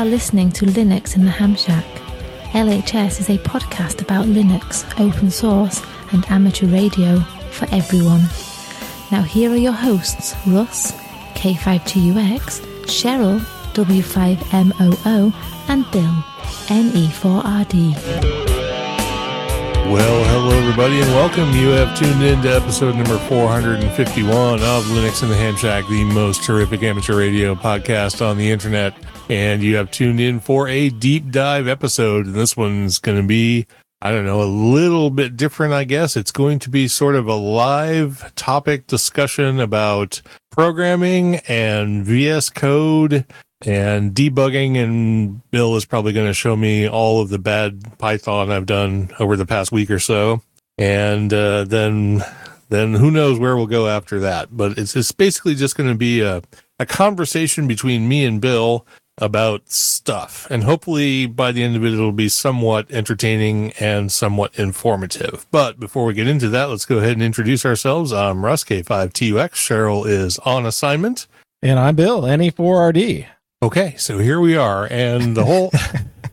Are listening to Linux in the Ham Shack. LHS is a podcast about Linux, open source, and amateur radio for everyone. Now, here are your hosts Russ, K5TUX, Cheryl, W5MOO, and Bill, NE4RD. Well, hello everybody, and welcome. You have tuned in to episode number 451 of Linux in the Ham Shack, the most terrific amateur radio podcast on the internet. And you have tuned in for a deep dive episode. And this one's going to be, I don't know, a little bit different, I guess. It's going to be sort of a live topic discussion about programming and VS Code and debugging and bill is probably going to show me all of the bad python i've done over the past week or so and uh, then then who knows where we'll go after that but it's, it's basically just going to be a, a conversation between me and bill about stuff. And hopefully by the end of it it'll be somewhat entertaining and somewhat informative. But before we get into that let's go ahead and introduce ourselves. I'm russ k5tux cheryl is on assignment. And I'm Bill, NE4RD. Okay, so here we are, and the whole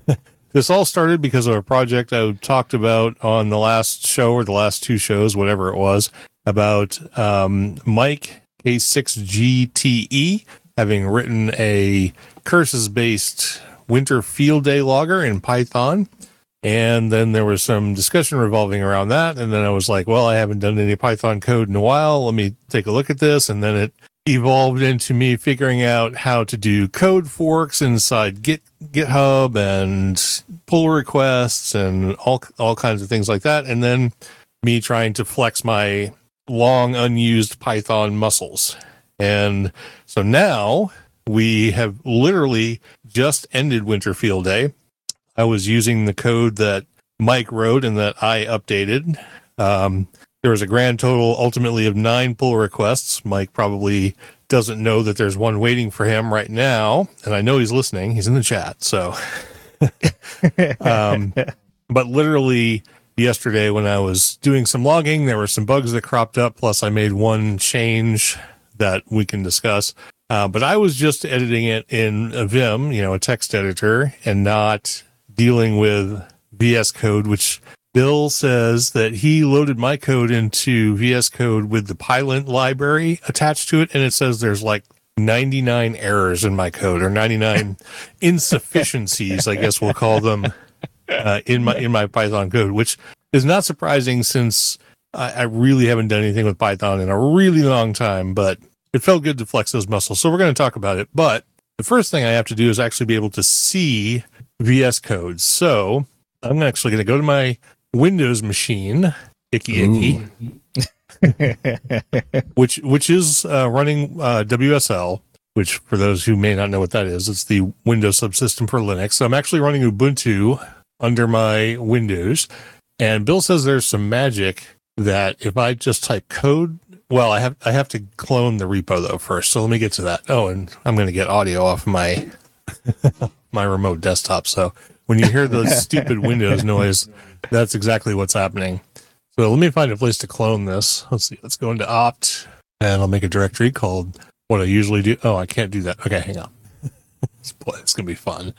this all started because of a project I talked about on the last show or the last two shows, whatever it was, about um, Mike K6GTE having written a curses based winter field day logger in Python. And then there was some discussion revolving around that. And then I was like, well, I haven't done any Python code in a while. Let me take a look at this. And then it evolved into me figuring out how to do code forks inside Git GitHub and pull requests and all all kinds of things like that and then me trying to flex my long unused Python muscles. And so now we have literally just ended winter field day. I was using the code that Mike wrote and that I updated. Um, there was a grand total ultimately of nine pull requests. Mike probably doesn't know that there's one waiting for him right now, and I know he's listening. He's in the chat. So, um, but literally yesterday when I was doing some logging, there were some bugs that cropped up. Plus, I made one change that we can discuss. Uh, but I was just editing it in a Vim, you know, a text editor, and not dealing with VS Code, which Bill says that he loaded my code into VS Code with the Pylint library attached to it, and it says there's like 99 errors in my code or 99 insufficiencies, I guess we'll call them, uh, in my in my Python code, which is not surprising since I, I really haven't done anything with Python in a really long time. But it felt good to flex those muscles, so we're going to talk about it. But the first thing I have to do is actually be able to see VS Code. So I'm actually going to go to my Windows machine, icky icky, which which is uh, running uh, WSL. Which, for those who may not know what that is, it's the Windows subsystem for Linux. So I'm actually running Ubuntu under my Windows, and Bill says there's some magic that if I just type code, well, I have I have to clone the repo though first. So let me get to that. Oh, and I'm going to get audio off my my remote desktop. So when you hear the stupid Windows noise, that's exactly what's happening. So let me find a place to clone this. Let's see. Let's go into opt and I'll make a directory called what I usually do. Oh, I can't do that. Okay, hang on. Boy, it's gonna be fun.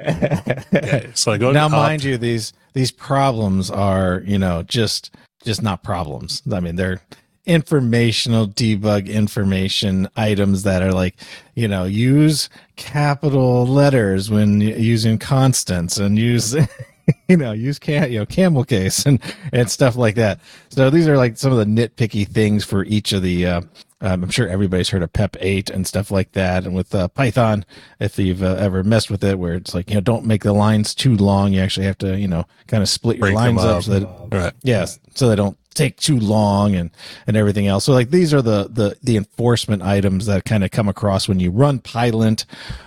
Okay, so I go now, mind opt. you, these these problems are you know just just not problems. I mean, they're informational debug information items that are like you know use capital letters when using constants and use you know use can you know camel case and and stuff like that so these are like some of the nitpicky things for each of the uh Um, I'm sure everybody's heard of PEP 8 and stuff like that. And with uh, Python, if you've uh, ever messed with it, where it's like, you know, don't make the lines too long. You actually have to, you know, kind of split your Break lines up. up. so that, Right. yes, so they don't take too long and, and everything else. So like these are the, the, the enforcement items that kind of come across when you run Pylint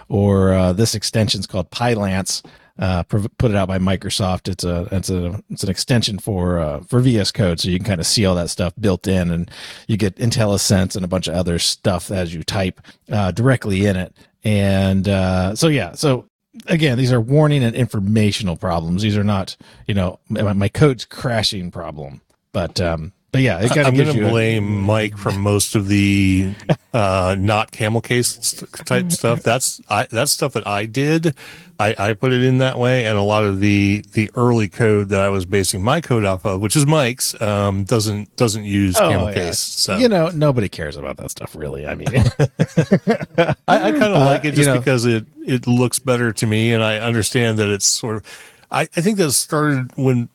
or uh, this extension is called Pylance uh, put it out by Microsoft. It's a it's a it's an extension for uh, for VS Code, so you can kind of see all that stuff built in, and you get IntelliSense and a bunch of other stuff as you type uh, directly in it. And uh, so yeah, so again, these are warning and informational problems. These are not you know my, my code's crashing problem, but um, but yeah, it kind I'm of going to you. a- blame Mike for most of the uh, not camel case type stuff. That's I, that's stuff that I did. I, I put it in that way, and a lot of the the early code that I was basing my code off of, which is Mike's, um, doesn't doesn't use Oh, camel yeah. case. So You know, nobody cares about that stuff, really. I mean, I, I kind of like it Uh, you just know. because it it looks better to me, and I understand that it's sort of. I, I think that started when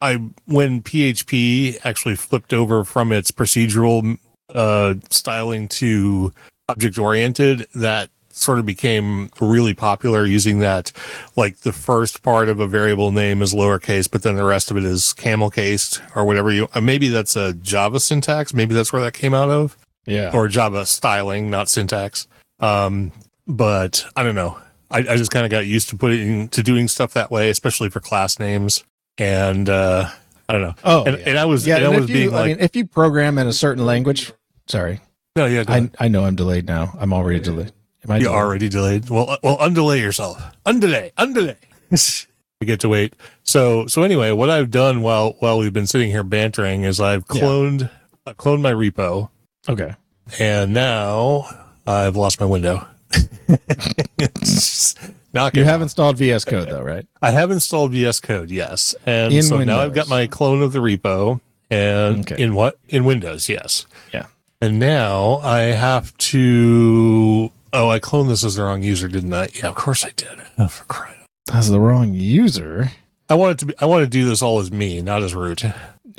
I when PHP actually flipped over from its procedural uh, styling to object oriented. That sort of became really popular using that, like the first part of a variable name is lowercase, but then the rest of it is camel cased or whatever you. uh, Maybe that's a Java syntax. Maybe that's where that came out of yeah. or Java styling, not syntax. Um, but I don't know. I, I just kind of got used to putting to doing stuff that way, especially for class names. And uh, I don't know. Oh, and, yeah. and I was, yeah, and I was if you, being I like, mean, if you program in a certain language, sorry, no, yeah, I. I know I'm delayed now. I'm already delayed. Am I you're delayed? already delayed. Well, uh, well, undelay yourself. Undelay, undelay. you get to wait. So, so anyway, what I've done while while we've been sitting here bantering is I've Yeah. cloned I cloned my repo, Okay. and now I've lost my window. Knock You have installed VS Code though, right? I have installed VS Code, yes, and In so now I've got my clone of the repo, and Okay. in what in Windows, yes, Yeah. and now I have to. Oh, I cloned this as the wrong user, didn't I? Yeah, of course I did. Oh, for crying! That's the wrong user. I wanted to. Be, I want to do this all as me, not as root.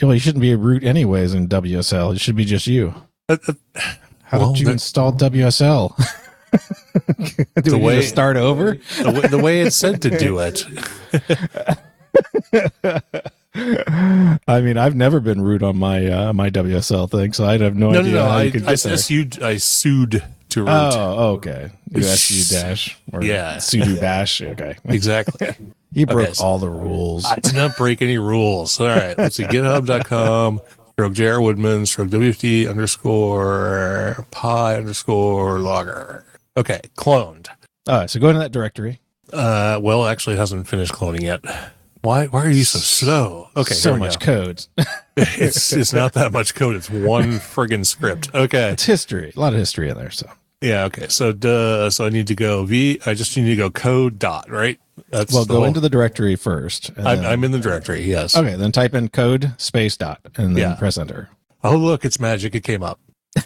Well, you shouldn't be a root anyways in WSL. It should be just you. Uh, uh, How Well, did you install WSL? Do we way- start over? the, way, the way it said to do it. I mean, I've never been rude on my uh, my WSL thing, so I'd have no, No, no, idea no. how I, you could I, get there. sued. I sued to root. Oh, okay. USU dash or Yeah. sudo bash. Okay. Exactly. He broke Okay, all the rules. I did not break any rules. All right. Let's see. GitHub.com, stroke JR Woodman, stroke WFD underscore pi underscore logger. Okay. Cloned. All right, so go into that directory. Uh, well, actually, it hasn't finished cloning yet. Why, why are you so slow? Okay. so much go. code. It's, it's not that much code. It's one friggin' script. Okay. it's history. A lot of history in there. So Yeah. Okay. So, duh, so I need to go V, I just need to go code dot, right? That's well, go whole- into the directory first. and I'm, then- I'm in the directory. Yes. okay, then type in code space dot and then Yeah. press enter. Oh, look, it's magic. It came up.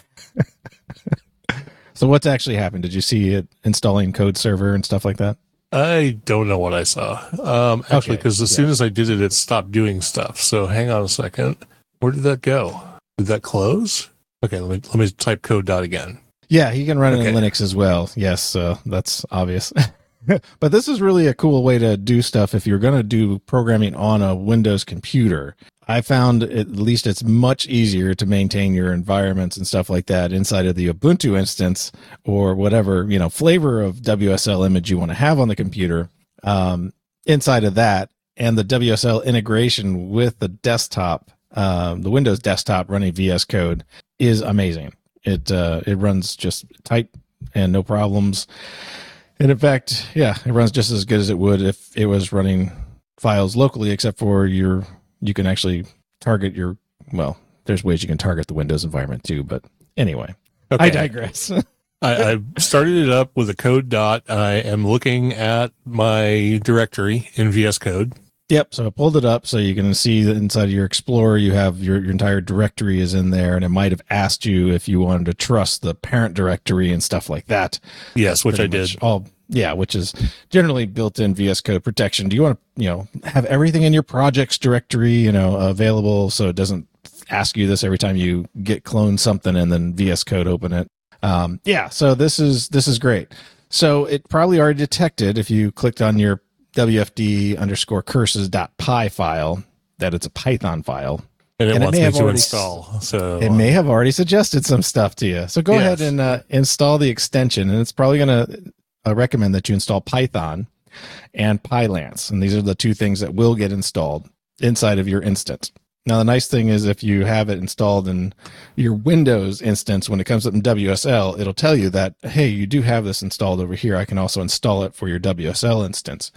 So what's actually happened? Did you see it installing code server and stuff like that? I don't know what I saw. Um, actually, Okay, because as soon as I did it, it stopped doing stuff. So hang on a second. Where did that go? Did that close? Okay, let me let me type code dot again. Yeah, you can run it in Linux as well. Yes, uh, that's obvious. but this is really a cool way to do stuff if you're going to do programming on a Windows computer. I found at least it's much easier to maintain your environments and stuff like that inside of the Ubuntu instance or whatever, you know, flavor of WSL image you want to have on the computer. Um, inside of that and the WSL integration with the desktop, um, the Windows desktop running VS Code is amazing. It uh, it runs just tight and no problems. And in fact, yeah, it runs just as good as it would if it was running files locally, except for your you can actually target your well, there's ways you can target the Windows environment too, but anyway. Okay, I digress. I, I started it up with a code dot. I am looking at my directory in VS Code. Yep. So I pulled it up so you can see that inside of your Explorer, you have your, your entire directory is in there, and it might have asked you if you wanted to trust the parent directory and stuff like that. Yes, which I did. All yeah, which is generally built in VS Code protection. Do you want to you know have everything in your projects directory you know available so it doesn't ask you this every time you get clone something and then VS Code open it. Um, yeah, so this is this is great. So it probably already detected if you clicked on your WFD underscore curses dot py file that it's a Python file. And it And wants may me to install. So It may have already suggested some stuff to you. So go Yes. ahead and uh, install the extension, and it's probably going to uh, recommend that you install Python and Pylance, and these are the two things that will get installed inside of your instance. Now, the nice thing is if you have it installed in your Windows instance, when it comes up in WSL, it'll tell you that, hey, you do have this installed over here. I can also install it for your WSL instance.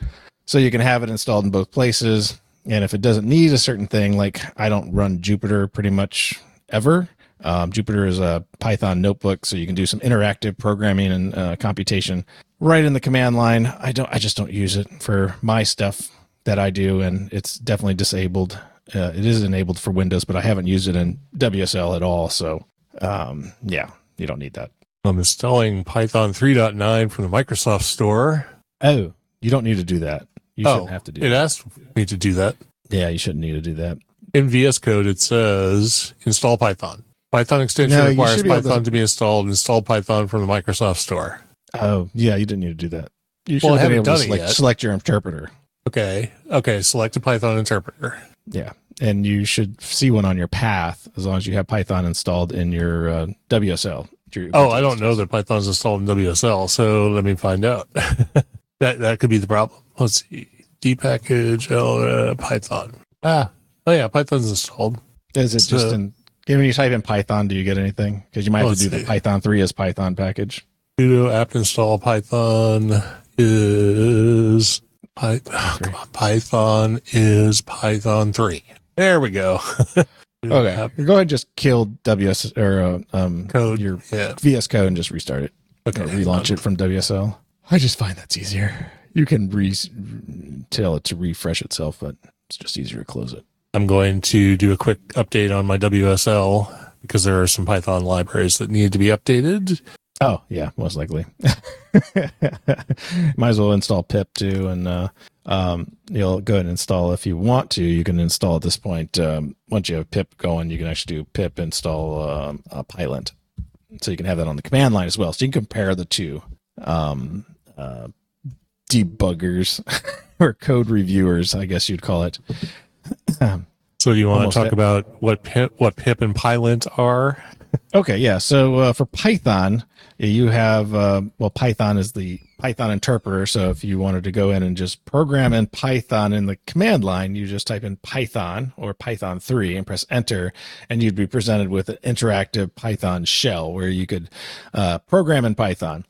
So you can have it installed in both places. And if it doesn't need a certain thing, like I don't run Jupyter pretty much ever. Um, Jupyter is a Python notebook, so you can do some interactive programming and uh, computation right in the command line. I don't, I just don't use it for my stuff that I do, and it's definitely disabled. Uh, it is enabled for Windows, but I haven't used it in WSL at all. So, um, yeah, you don't need that. I'm installing Python 3.9 from the Microsoft Store. Oh, you don't need to do that. You oh, shouldn't have to do it that. asked me to do that. Yeah, you shouldn't need to do that. In VS Code, it says install Python. Python extension No, requires able to- Python to be installed. Install Python from the Microsoft Store. Oh, yeah, you didn't need to do that. You should Well, have been able to select, yet. select your interpreter. Okay. Okay. Select a Python interpreter. Yeah. And you should see one on your path as long as you have Python installed in your uh, WSL. your- Oh, I don't know that Python's installed in WSL, so let me find out. that that could be the problem. Let's see. Dpackage uh, Python. Ah, oh yeah, Python's installed. Is it just So- in when you type in Python, do you get anything? Because you might have Let's to do the. Python 3 as Python package. sudo apt install python is Py- oh, come on, python is python 3 there we go Okay. Go ahead and just kill WS or uh, um, code your yeah VS Code and just restart it. okay Or relaunch it from WSL. I just find that's easier. You can re- tell it to refresh itself, but it's just easier to close it. I'm going to do a quick update on my wsl because there are some python libraries that need to be updated Oh yeah, most likely. Might as well install pip too, and uh, um, you'll go ahead and install if you want to. You can install at this point. Um, once you have pip going, you can actually do pip install um, Pylint, so you can have that on the command line as well. So you can compare the two um, uh, debuggers or code reviewers, I guess you'd call it. so do you want to talk it. about what pip what pip and pylint are Okay, yeah. So uh, for Python, you have uh, well, Python is the Python interpreter. So if you wanted to go in and just program in Python in the command line, you just type in Python or Python three and press enter, and you'd be presented with an interactive Python shell where you could uh, program in Python.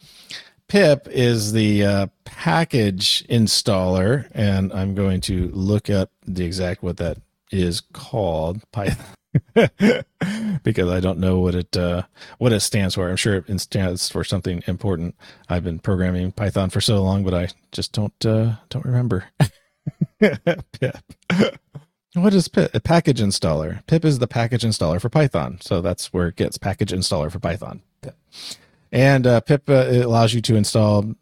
Pip is the uh, package installer, and I'm going to look up the exact what that is called. Python. because I don't know what it uh, what it stands for. I'm sure it stands for something important. I've been programming Python for so long, but I just don't uh, don't remember. Pip. What is pip? A package installer. Pip is the package installer for Python, so that's where it gets package installer for Python. Pip. And uh, pip uh, allows you to install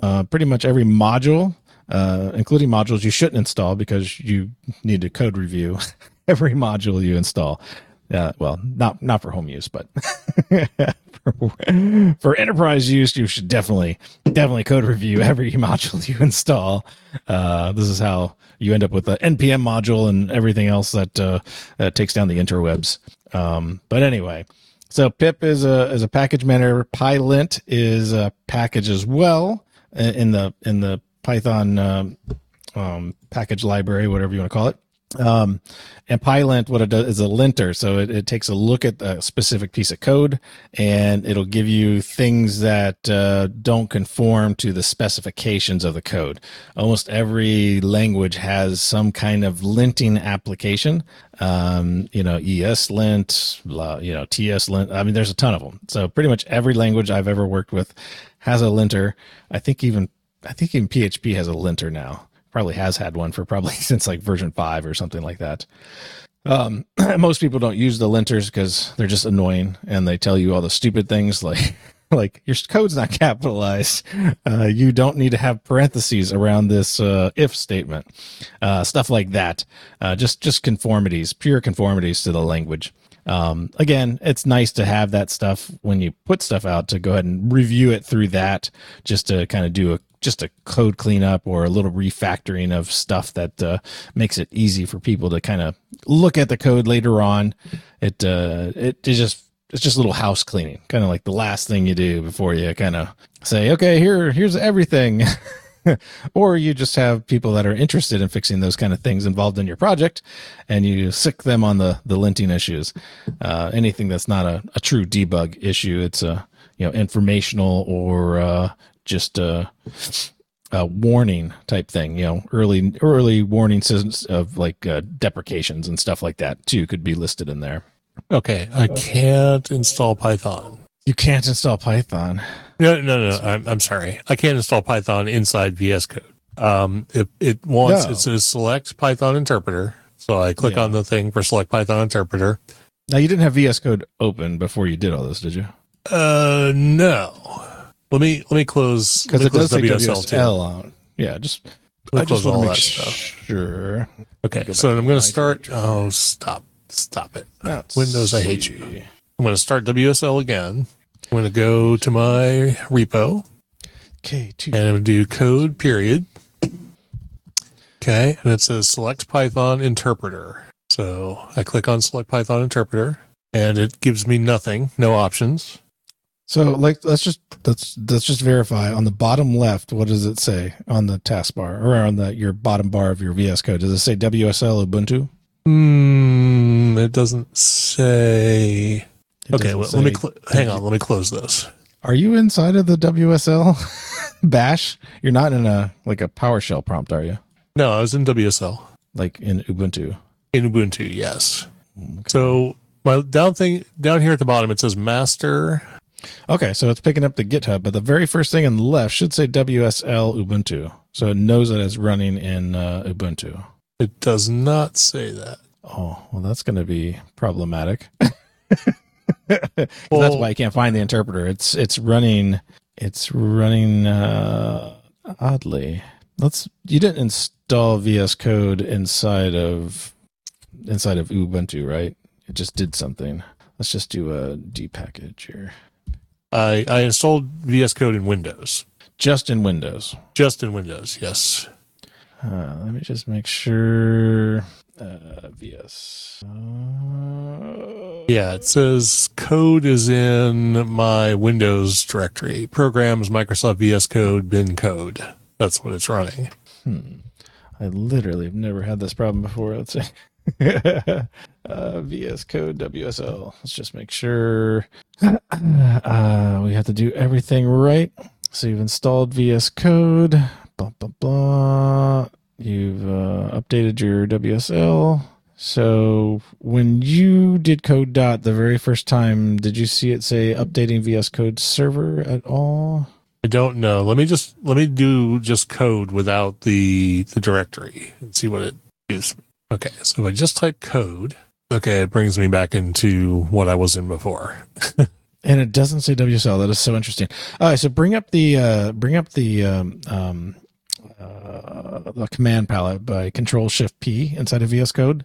uh, pretty much every module, uh, including modules you shouldn't install because you need to code review every module you install. Well, not not for home use, but for, for enterprise use, you should definitely definitely code review every module you install. Uh, this is how you end up with the npm module and everything else that uh, takes down the interwebs. Um, but anyway, so pip is a is a package manager. Pylint is a package as well uh, in the in the Python um, um, package library, whatever you want to call it. Um, and Pylint, what it does is a linter. So it, it takes a look at a specific piece of code and it'll give you things that uh, don't conform to the specifications of the code. Almost every language has some kind of linting application. Um, you know, ESLint, you know, TSLint. I mean, there's a ton of them. So pretty much every language I've ever worked with has a linter. I think even, I think even PHP has a linter now probably has had one for probably since like version five or something like that. Um, most people don't use the linters because they're just annoying and they tell you all the stupid things like like your code's not capitalized. Uh, you don't need to have parentheses around this uh, if statement. Uh, stuff like that. Uh, just just conformities, pure conformities to the language. Um, again, it's nice to have that stuff when you put stuff out to go ahead and review it through that, just to kind of do a just a code cleanup or a little refactoring of stuff that uh, makes it easy for people to kind of look at the code later on. It uh, it is just it's just a little house cleaning, kind of like the last thing you do before you kind of say, okay, here here's everything. or you just have people that are interested in fixing those kind of things involved in your project and you sick them on the the linting issues uh, anything that's not a, a true debug issue it's a you know informational or uh, just a, a warning type thing you know early early warning systems of like uh, deprecations and stuff like that too could be listed in there Okay, I can't install Python. you can't install python No, no, no. I'm, I'm sorry. I can't install Python inside VS Code. Um, it, it wants, No. it says select Python interpreter. So I click Yeah. on the thing for select Python interpreter. now you didn't have vs code open before you did all this did you Uh, no. Let me, let me close, because it does close WSL too. WSL on. Yeah, just I just close want all to make that stuff. sure. Okay. Go So I'm going to start. Oh, stop. Stop it. Let's Windows, I hate you. I'm going to start WSL again. I'm going to go to my repo K two. and I'm going to do code period. Okay. And it says select Python interpreter. So I click on select Python interpreter and it gives me nothing, no options. So like let's just let's let's just verify on the bottom left. What does it say on the taskbar or on the your bottom bar of your VS Code? Does it say WSL Ubuntu? Hmm. It doesn't say. It okay. doesn't Well, let me, cl- hang on. Let me close this. Are you inside of the WSL bash? You're not in a like a PowerShell prompt, are you? No, I was in WSL. Like in Ubuntu. In Ubuntu, yes. So my down thing down here at the bottom it says master. Okay, so it's picking up the GitHub, but the very first thing on the left should say WSL Ubuntu. So it knows that it's running in uh, Ubuntu. It does not say that. Oh, well, that's going to be problematic. 'Cause that's why I can't find the interpreter. It's it's running. It's running uh, oddly. Let's. You didn't install VS Code inside of inside of Ubuntu, right? It just did something. Let's just do a depackage here. I I installed VS Code in Windows. Just in Windows. Just in Windows, yes. Uh, let me just make sure. Uh, VS. Uh, Yeah, it says code is in my Windows directory. Programs Microsoft VS Code bin code. That's what it's running. Hmm. I literally have never had this problem before. Let's see. uh, VS Code WSL. Let's just make sure uh, we have to do everything right. So you've installed VS Code. Blah, blah, blah. You've uh, updated your WSL. So when you did code dot the very first time, did you see it say updating VS Code server at all? I don't know. Let me just let me do just code without the the directory and see what it gives me. Okay, so if I just type code, okay, it brings me back into what I was in before. And it doesn't say WSL. That is so interesting. All right, so bring up the uh, bring up the um, um, uh, the command palette by Control Shift P inside of VS Code.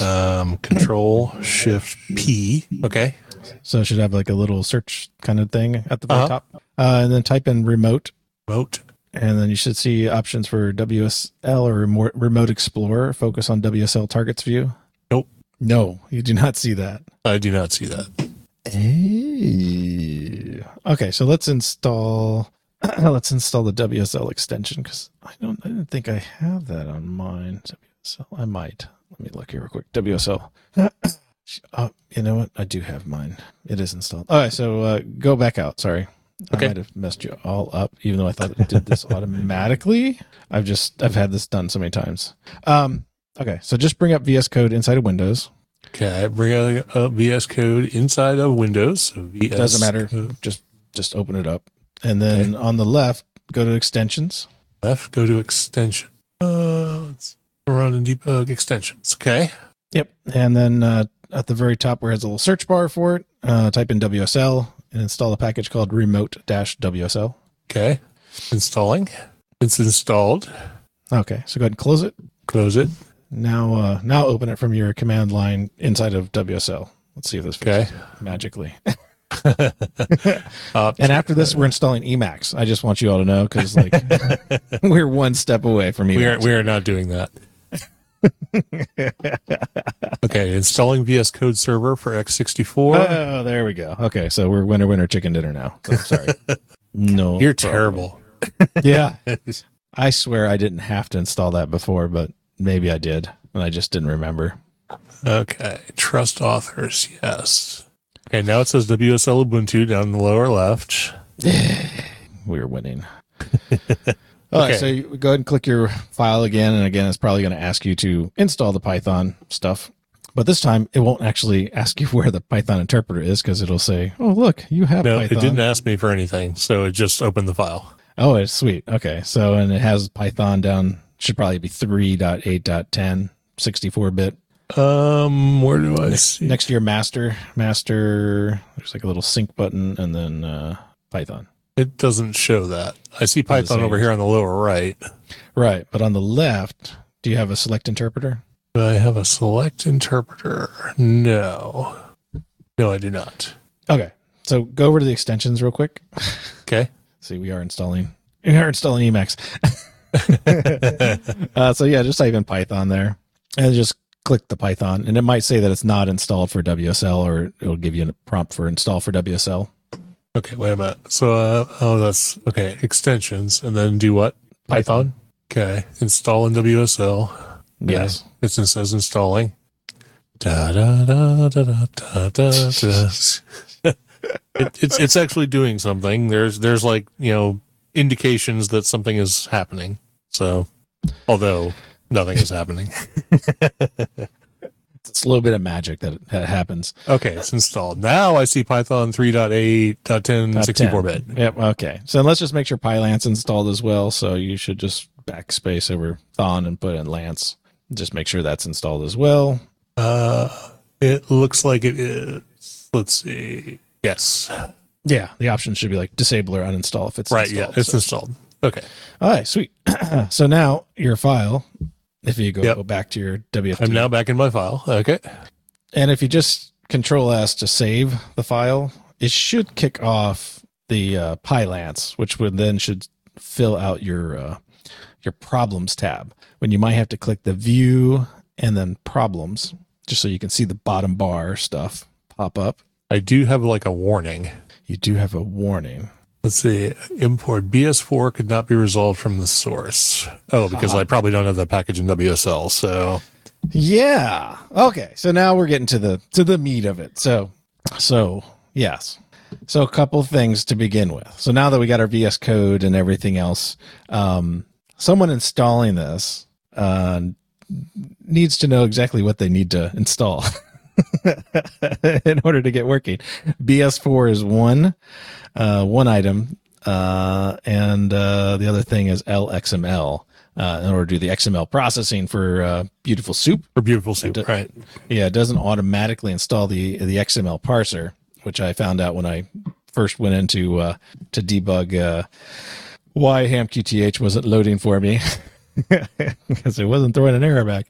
Um, Control Shift P. Okay. So it should have like a little search kind of thing at the Uh-huh. top, uh, and then type in remote, Remote. And then you should see options for WSL or remote, remote Explorer. Focus on WSL targets view. Nope. No, you do not see that. I do not see that. Hey. Okay, so let's install let's install the WSL extension because I don't I didn't think I have that on mine. WSL. I might. Let me look here real quick. WSL. oh, you know what? I do have mine. It is installed. All right, so uh, go back out. Sorry. Okay. I might have messed you all up, even though I thought it did this automatically. I've just I've had this done so many times. Um, okay, so just bring up VS Code inside of Windows. Okay, bring up VS Code inside of Windows. So VS Doesn't matter. Code Just just open it up, and then on the left, go to extensions. left, go to extension. Uh, let's run and debug extensions. Okay. Yep. And then uh, at the very top where it has a little search bar for it, uh, type in WSL and install a package called remote-wsl. Okay. Installing. It's installed. Okay, so go ahead and close it. Close it. Now, uh, now open it from your command line inside of WSL. Let's see if this Okay. magically. Uh, And after this, we're installing Emacs. I just want you all to know because like we're one step away from Emacs. we are we are not doing that. okay, installing VS Code Server for x64. Oh, there we go. Okay, so we're winner, winner, chicken dinner now. So, sorry. no, You're terrible. Yeah, I swear I didn't have to install that before, but maybe I did, and I just didn't remember. Okay, trust authors. Yes. Okay, now it says WSL Ubuntu down in the lower left. we're winning. All right, Okay. so you go ahead and click your file again, and again, it's probably going to ask you to install the Python stuff. But this time, it won't actually ask you where the Python interpreter is because it'll say, "Oh, look, you have No, Python." it didn't ask me for anything, so it just opened the file. Oh, it's sweet. Okay. So, and it has Python down, should probably be 3.8.10, 64 bit. Um, where do I see? Next to your master, master, there's like a little sync button and then uh, Python. It doesn't show that. I see Python over here on the lower right. Right. But on the left, do you have a select interpreter? Do I have a select interpreter? No. No, I do not. Okay. So go over to the extensions real quick. Okay. See, we are installing, we are installing Emacs. uh, so yeah, just type in Python there and just click the Python and it might say that it's not installed for WSL or it'll give you a prompt for install for WSL. Okay, wait a minute. So, uh, oh, that's okay. Extensions, and then do what? Python. Okay. Install in WSL. Okay. Yes. It says installing. Da da da da da da da. da. it, it's it's actually doing something. There's there's like you know indications that something is happening. So, although nothing is happening. It's a little bit of magic that, that happens. Okay, it's installed. Now I see Python 3.8.10 Top 64 bit. Yep. Okay. So let's just make sure PyLance installed as well. So you should just backspace over Thon and put in Lance. Just make sure that's installed as well. Uh, it looks like it is. Let's see. Yes. Yeah. The option should be like disable or uninstall if it's Right. installed. Yeah. It's So- installed. Okay. All right. Sweet. so now your file, if you go, Yep. go back to your WFD, I'm now back in my file. Okay. and if you just Control S to save the file, it should kick off the uh, PyLance, which would then should fill out your uh, your problems tab. When you might have to click the view and then problems, just so you can see the bottom bar stuff pop up. I do have like a warning. You do have a warning. Let's see. Import BS4 could not be resolved from the source. Oh, because I probably don't have that package in WSL. So Yeah. Okay. So now we're getting to the to the meat of it. So so yes. So a couple things to begin with. So now that we got our VS Code and everything else, um, someone installing this uh, needs to know exactly what they need to install in order to get working. BS4 is one uh, one item, uh, and uh, the other thing is LXML. Uh, in order to do the XML processing for uh, Beautiful Soup, for beautiful soup, d- right? yeah, it doesn't automatically install the the XML parser, which I found out when I first went into uh, to debug uh, why HamQTH wasn't loading for me because it wasn't throwing an error back.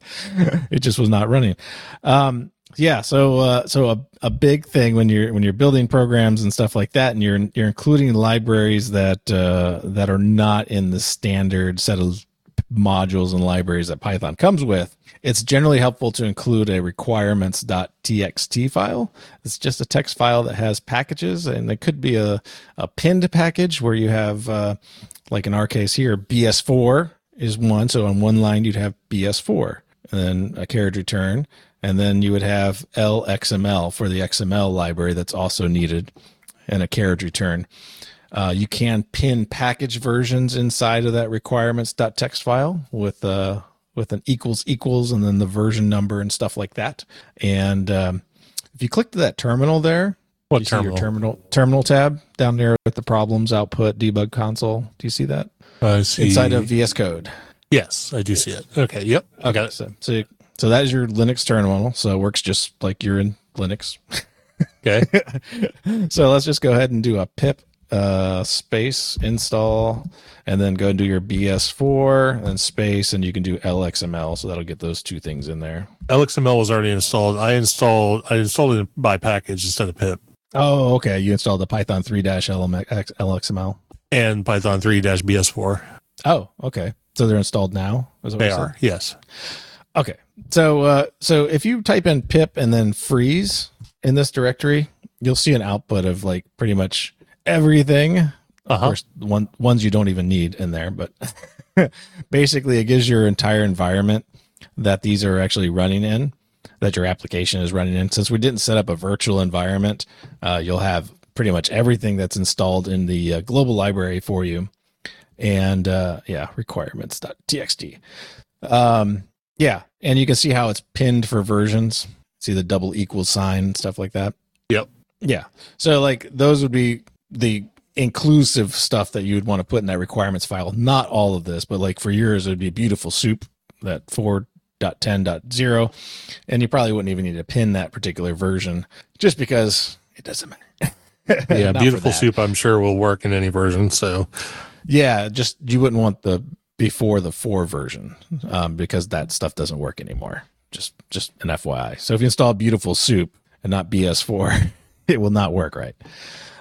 it just was not running. Um, yeah, so uh, so a, a big thing when you're when you're building programs and stuff like that, and you're you're including libraries that uh, that are not in the standard set of modules and libraries that Python comes with, it's generally helpful to include a requirements.txt file. It's just a text file that has packages, and it could be a, a pinned package where you have, uh, like in our case here, BS4 is one. So on one line, you'd have BS4, and then a carriage return, and then you would have LXML for the XML library that's also needed, and a carriage return. Uh, you can pin package versions inside of that requirements.txt file with uh, with an equals equals and then the version number and stuff like that. And um, if you click to that terminal there, What you terminal? terminal terminal tab down there with the problems output debug console. Do you see that I see. inside of VS Code? yes, I do see it. Okay. Yep. I it. So so, so that is your Linux terminal. So it works just like you're in Linux. Okay. so let's just go ahead and do a pip uh, space install and then go and do your BS4 and space and you can do LXML. So that'll get those two things in there. LXML was already installed. I installed I installed it by package instead of pip Oh, okay. You installed the Python 3 LXML. and Python 3 BS4. Oh, okay. So they're installed now. Is They are, yes. Okay. So uh, so if you type in pip and then freeze in this directory, you'll see an output of like pretty much everything. Of Uh-huh. course, one ones you don't even need in there, but basically it gives your entire environment that these are actually running in, that your application is running in. Since we didn't set up a virtual environment, uh, you'll have pretty much everything that's installed in the uh, global library for you. And uh, yeah, requirements.txt. Um, yeah, and you can see how it's pinned for versions. See the double equal sign and stuff like that. Yep. Yeah. So like those would be the inclusive stuff that you would want to put in that requirements file. Not all of this, but like for yours, it would be beautiful soup that 4.10.0. And you probably wouldn't even need to pin that particular version just because it doesn't matter. Yeah, beautiful soup I'm sure will work in any version. So Yeah, just you wouldn't want the before the four version um, because that stuff doesn't work anymore. Just just an FYI. So if you install Beautiful Soup and not BS4, it will not work right.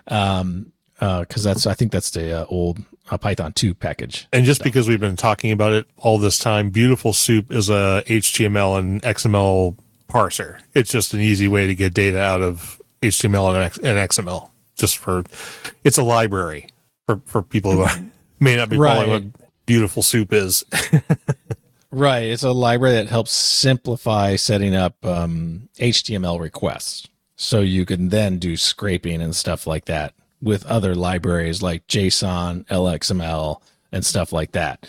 Um, because that's I think that's the uh, old uh, Python 2 package. and just because we've been talking about it all this time, beautiful soup is a HTML and XML parser. It's just an easy way to get data out of HTML and, X- and XML. Just for it's a library for, for people who may not be following Right. what beautiful soup is. Right. It's a library that helps simplify setting up um, HTML requests. So you can then do scraping and stuff like that with other libraries like JSON, LXML, and stuff like that.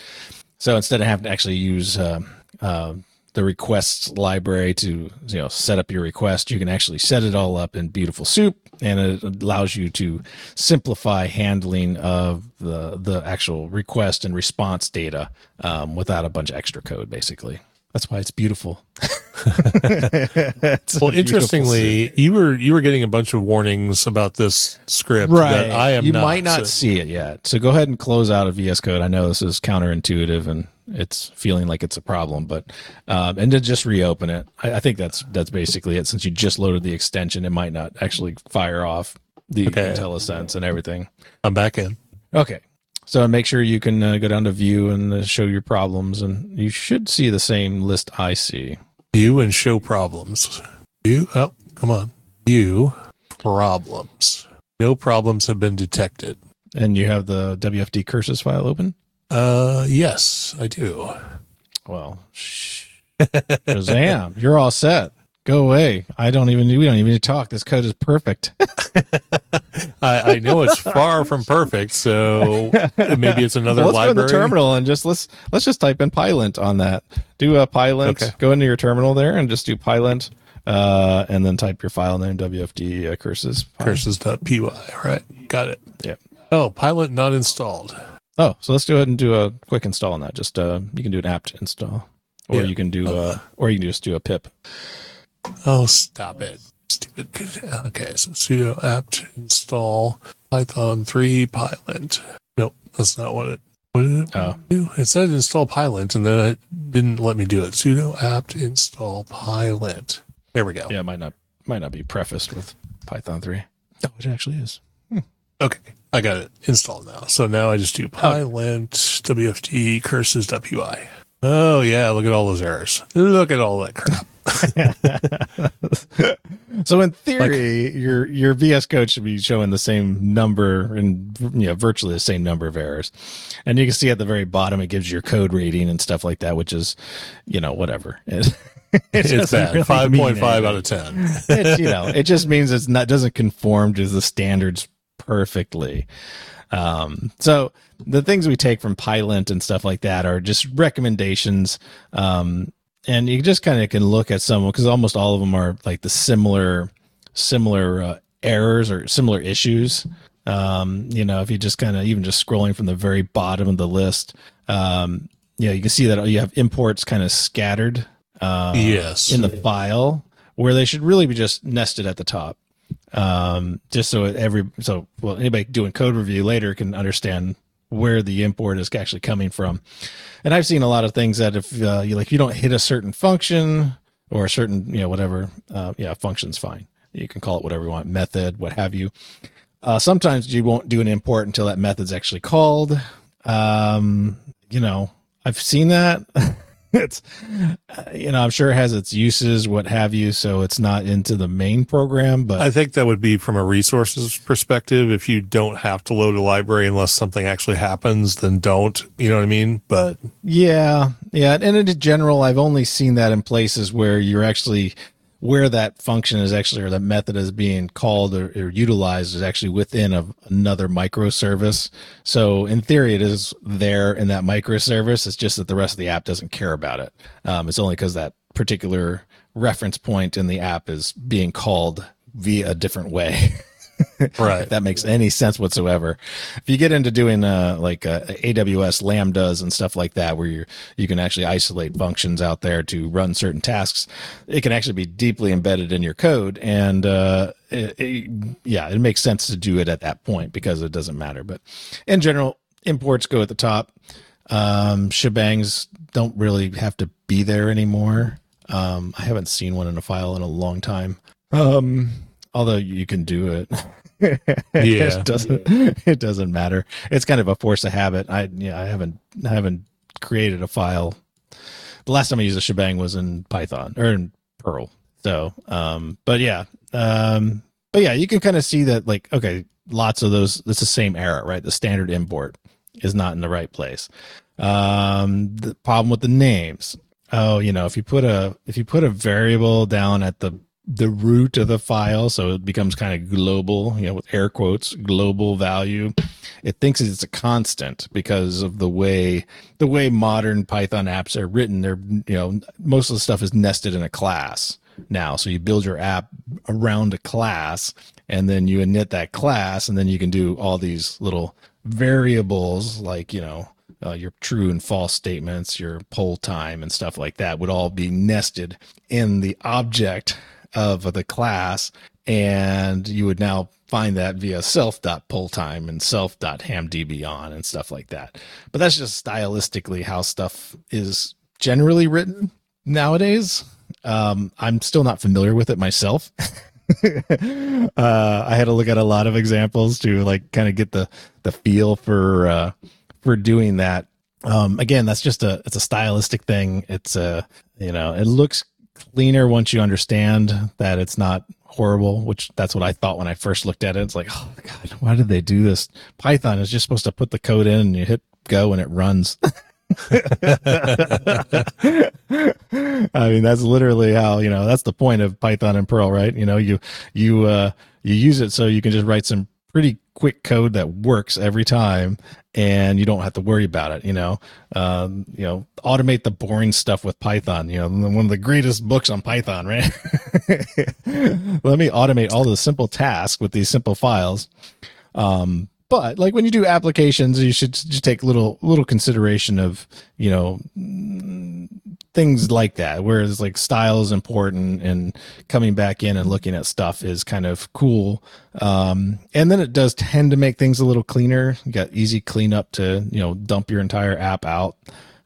So instead of having to actually use uh, uh, the requests library to you know set up your request, you can actually set it all up in Beautiful Soup, and it allows you to simplify handling of the the actual request and response data um, without a bunch of extra code. Basically, that's why it's beautiful. It's a well, beautiful interestingly, you were you were getting a bunch of warnings about this script right that I am you not. might not so- see it yet so go ahead and close out of vs code i know this is counterintuitive and it's feeling like it's a problem but um, and to just reopen it I, I think that's that's basically it since you just loaded the extension it might not actually fire off the Okay. IntelliSense and everything I'm back in. okay so make sure you can uh, go down to view and uh, show your problems and you should see the same list i see View and show problems. View. Oh, come on. View problems. No problems have been detected. and you have the wfd curses file open Uh, yes, I do. Well, shh. Shazam, you're all set. Go away. I don't even we don't even need to talk. This code is perfect. I, I know it's far from perfect, so maybe it's another Well, let's go in the terminal and just let's let's just type in Pylint on that. Do a Pylint. Okay. Go into your terminal there and just do Pylint, uh, and then type your file name WFD uh, curses. Curses.py. Right. Got it. Yeah. Oh, pylint not installed. Oh, so let's go ahead and do a quick install on that. Just uh, you can do an apt install, or Yeah. you can do uh, or you can just do a pip. Oh, stop it. Stupid. Okay, so sudo apt install python 3 pylint. Nope, that's not what it. What did it Oh. do? It said install pylint, and then it didn't let me do it. sudo apt install pylint. There we go. Yeah, it might not might not be prefaced with Python three. Oh, it actually is. Okay, I got it installed now. So now I just do oh. pylint wfd curses.py. Oh yeah, look at all those errors. Look at all that crap. So in theory, your your VS Code should be showing the same number and you know virtually the same number of errors, and you can see at the very bottom it gives your code rating and stuff like that, which is you know whatever. It, it It's bad. really Five point five out of ten. It's, you know, it just means it's not doesn't conform to the standards perfectly. Um, so the things we take from Pylint and stuff like that are just recommendations. Um, and you just kind of can look at some because almost all of them are like the similar, similar uh, errors or similar issues. Um, you know, if you just kind of even just scrolling from the very bottom of the list, um, yeah, you can see that you have imports kind of scattered. Uh, Yes. in the file where they should really be just nested at the top. Um, just so every so well anybody doing code review later can understand where the import is actually coming from. And I've seen a lot of things that if uh, you like you don't hit a certain function or a certain you know whatever uh, yeah function's fine. You can call it whatever you want, method, what have you. Uh, sometimes you won't do an import until that method's actually called. Um, you know, I've seen that. it's uh, you know i'm sure it has its uses what have you so it's not into the main program but I think that would be from a resources perspective. If you don't have to load a library unless something actually happens, then don't. You know what I mean? But yeah yeah and in general i've only seen that in places where you're actually where that function is actually or that method is being called or, or utilized is actually within a, another microservice. So in theory it is there in that microservice. It's just that the rest of the app doesn't care about it. Um, it's only because that particular reference point in the app is being called via a different way Right. if that makes any sense whatsoever. If you get into doing uh, like uh, AWS lambdas and stuff like that, where you you can actually isolate functions out there to run certain tasks, it can actually be deeply embedded in your code. And uh, it, it- yeah, it makes sense to do it at that point because it doesn't matter. But in general, imports go at the top. Um, shebangs don't really have to be there anymore. Um, I haven't seen one in a file in a long time. Um, although you can do it. Yeah. it doesn't. It doesn't matter. It's kind of a force of habit. I yeah, I haven't I haven't created a file. The last time I used a shebang was in Python or in Perl. So, um, but yeah, um, but yeah, you can kind of see that like okay, lots of those. It's the same error, right? The standard import is not in the right place. Um, the problem with the names. Oh, you know, if you put a if you put a variable down at the the root of the file, so it becomes kind of global, you know, with air quotes, global value. It thinks it's a constant because of the way the way modern Python apps are written. They're you know most of the stuff is nested in a class now. So you build your app around a class, and then you init that class, and then you can do all these little variables like you know uh, your true and false statements, your poll time, and stuff like that would all be nested in the object of the class. And you would now find that via self.polltime and self.hamdb on and stuff like that. But that's just stylistically how stuff is generally written nowadays. Um, I'm still not familiar with it myself. uh, I had to look at a lot of examples to like kind of get the the feel for uh, for doing that. Um, again, that's just a it's a stylistic thing. It's a you know it looks cleaner once you understand that it's not horrible. Which that's what I thought when I first looked at it. It's like oh god, why did they do this? Python is just supposed to put the code in and you hit go and it runs. I mean, that's literally how, you know, that's the point of Python and Perl, right? You know, you, you, uh, you use it so you can just write some pretty quick code that works every time and you don't have to worry about it, you know, um, you know, automate the boring stuff with Python, you know, one of the greatest books on Python, right? Let me automate all the simple tasks with these simple files. Um, but like when you do applications, you should just take a little little consideration of you know things like that. Whereas like style is important, and coming back in and looking at stuff is kind of cool. Um, and then it does tend to make things a little cleaner. You got easy cleanup to you know dump your entire app out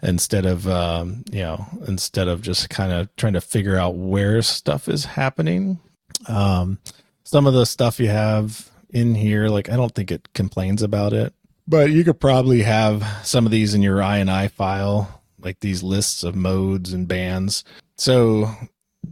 instead of um, you know instead of just kind of trying to figure out where stuff is happening. Um, some of the stuff you have in here, like I don't think it complains about it, but you could probably have some of these in your INI file, like these lists of modes and bands. So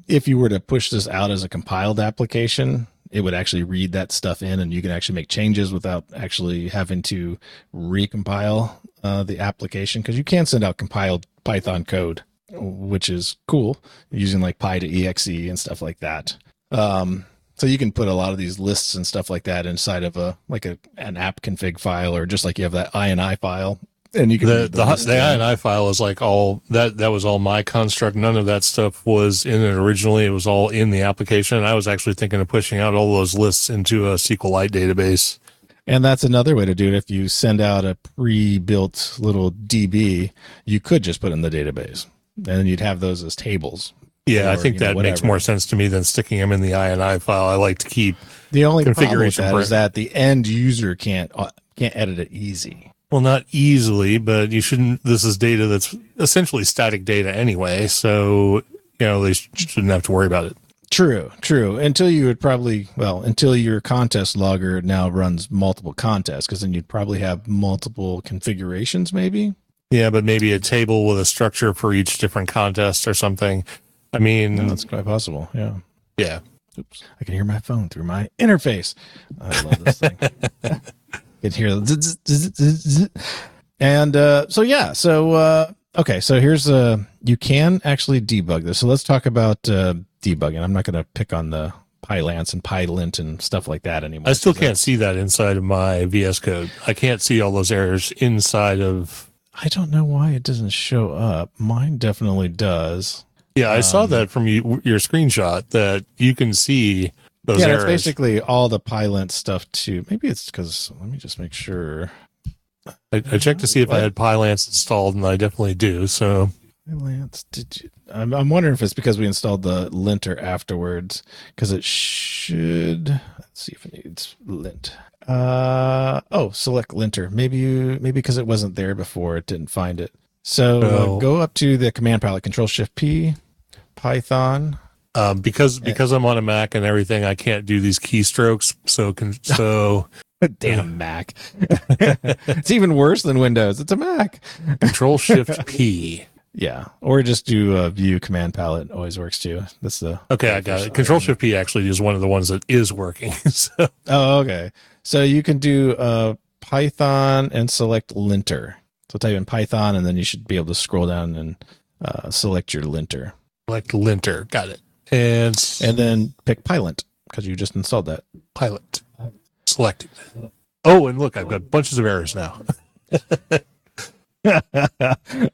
if you were to push this out as a compiled application, it would actually read that stuff in and you can actually make changes without actually having to recompile uh, the application because you can send out compiled Python code, which is cool using like py2exe and stuff like that. Um, so you can put a lot of these lists and stuff like that inside of a like a an app config file or just like you have that INI file and you can the the, the. INI file is like all that that was all my construct. None of that stuff was in it originally. It was all in the application. And I was actually thinking of pushing out all those lists into a SQLite database. And that's another way to do it. If you send out a pre-built little DB, you could just put in the database, and you'd have those as tables. Yeah, I think you know, that makes more sense to me than sticking them in the INI file. I like to keep The only problem with that is that the end user can't uh, can't edit it easy. Well, not easily, but you shouldn't. This is data that's essentially static data anyway, so you know they shouldn't have to worry about it. True, true. Until you would probably, well, until your contest logger now runs multiple contests, because then you'd probably have multiple configurations, maybe. Yeah, but maybe a table with a structure for each different contest or something. I mean, that's quite possible. Yeah. yeah, Oops. I can hear my phone through my interface. I love this thing. can hear the and uh, so yeah, so uh, okay, so here's uh you can actually debug this. So let's talk about uh, debugging. I'm not going to pick on the PyLance and PyLint and stuff like that anymore. I still can't see that inside of my VS Code. I can't see all those errors inside of. I don't know why it doesn't show up. Mine definitely does. Yeah, I saw Um, that from you, your screenshot that you can see those yeah, errors. it's basically all the PyLint stuff too. Maybe it's because let me just make sure. I, I checked to see if I had PyLance installed, and I definitely do. So Lance, did you? I'm, I'm wondering if it's because we installed the linter afterwards, because it should. Let's see if it needs lint. Uh oh, select linter. Maybe you maybe because it wasn't there before, it didn't find it. So uh, go up to the command palette, Control Shift P, Python. Um, because because I'm on a Mac and everything, I can't do these keystrokes. So can so Damn Mac. it's even worse than Windows. It's a Mac. Control Shift P. Yeah, or just do uh, View Command Palette. Always works too. That's the Okay, I got it. Control Shift P actually is one of the ones that is working. so Oh, okay. So you can do uh, Python and select linter. So type in Python, and then you should be able to scroll down and uh, select your linter, like linter, got it. And, and then pick Pylint because you just installed that. Pylint selected. Oh, and look, I've got bunches of errors now.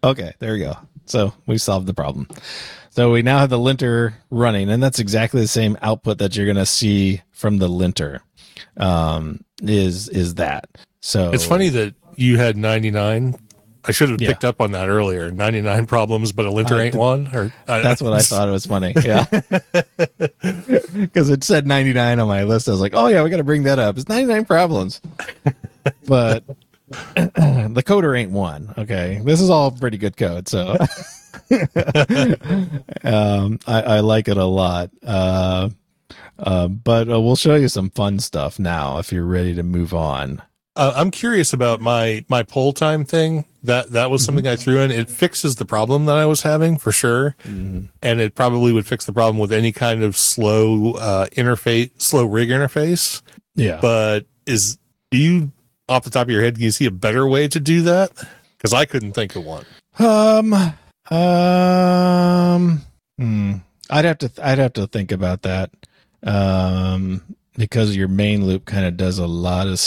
okay, there we go. So we solved the problem. So we now have the linter running, and that's exactly the same output that you're going to see from the linter. Um, is is that? So It's funny that you had 99. I should have Yeah. picked up on that earlier. 99 problems, but a linter Uh, ain't one. Or I- That's what I thought it was funny. Yeah. Because it said 99 on my list. I was like, oh, yeah, we got to bring that up. It's 99 problems. But the coder ain't one. Okay. This is all pretty good code. So um, I, I like it a lot. Uh, uh, but uh, we'll show you some fun stuff now if you're ready to move on. Uh, I'm curious about my my poll time thing. That that was something I threw in. It fixes the problem that I was having for sure, and it probably would fix the problem with any kind of slow uh, interface, slow rig interface. Yeah. But is do you off the top of your head? Can you see a better way to do that? Because I couldn't think of one. Um, um, hmm. I'd have to, I'd have to think about that. Um, because your main loop kind of does a lot of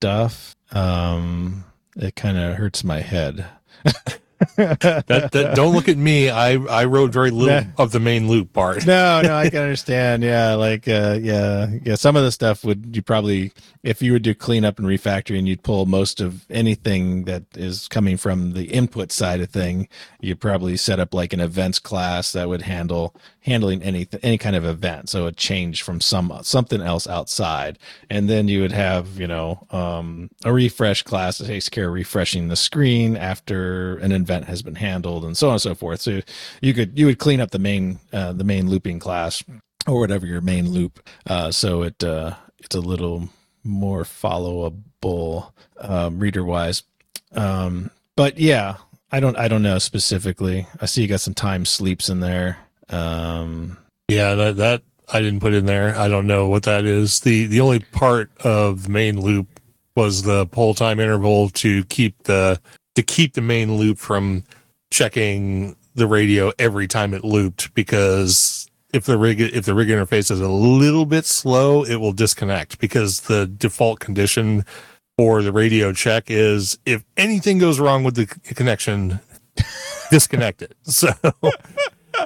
stuff. Um, it kind of hurts my head. That, that don't look at me. I I wrote very little Nah. of the main loop part. no, no, I can understand. Yeah, like, uh, yeah, yeah. Some of the stuff would you probably, if you would do cleanup and refactoring, you'd pull most of anything that is coming from the input side of thing. You'd probably set up like an events class that would handle handling any any kind of event. So a change from some something else outside, and then you would have you know um, a refresh class that takes care of refreshing the screen after an event has been handled, and so on and so forth. So you could you would clean up the main uh, the main looping class or whatever your main loop, uh, so it uh, it's a little more followable um, reader wise. Um, but yeah, I don't I don't know specifically. I see you got some time sleeps in there. Um, Yeah, that that I didn't put in there. I don't know what that is. the The only part of main loop was the poll time interval to keep the to keep the main loop from checking the radio every time it looped because if the rig if the rig interface is a little bit slow, it will disconnect because the default condition for the radio check is if anything goes wrong with the connection, disconnect it. So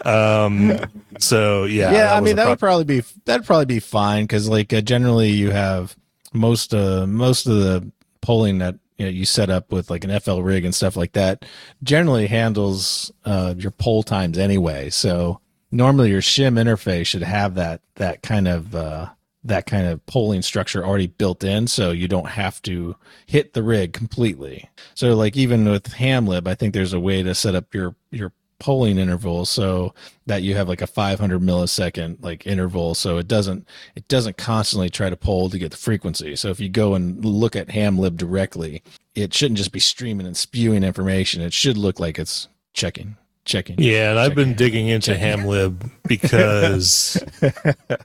um so yeah yeah, I mean that pro- would probably be that'd probably be fine because like uh, generally you have most uh most of the polling that you know you set up with like an FL rig and stuff like that generally handles uh your poll times anyway. So normally your shim interface should have that that kind of uh, that kind of polling structure already built in, so you don't have to hit the rig completely. So like even with Hamlib, I think there's a way to set up your your polling interval so that you have like a 500 millisecond like interval so it doesn't it doesn't constantly try to poll to get the frequency so if you go and look at hamlib directly it shouldn't just be streaming and spewing information it should look like it's checking checking Yeah, and I've been digging into Hamlib because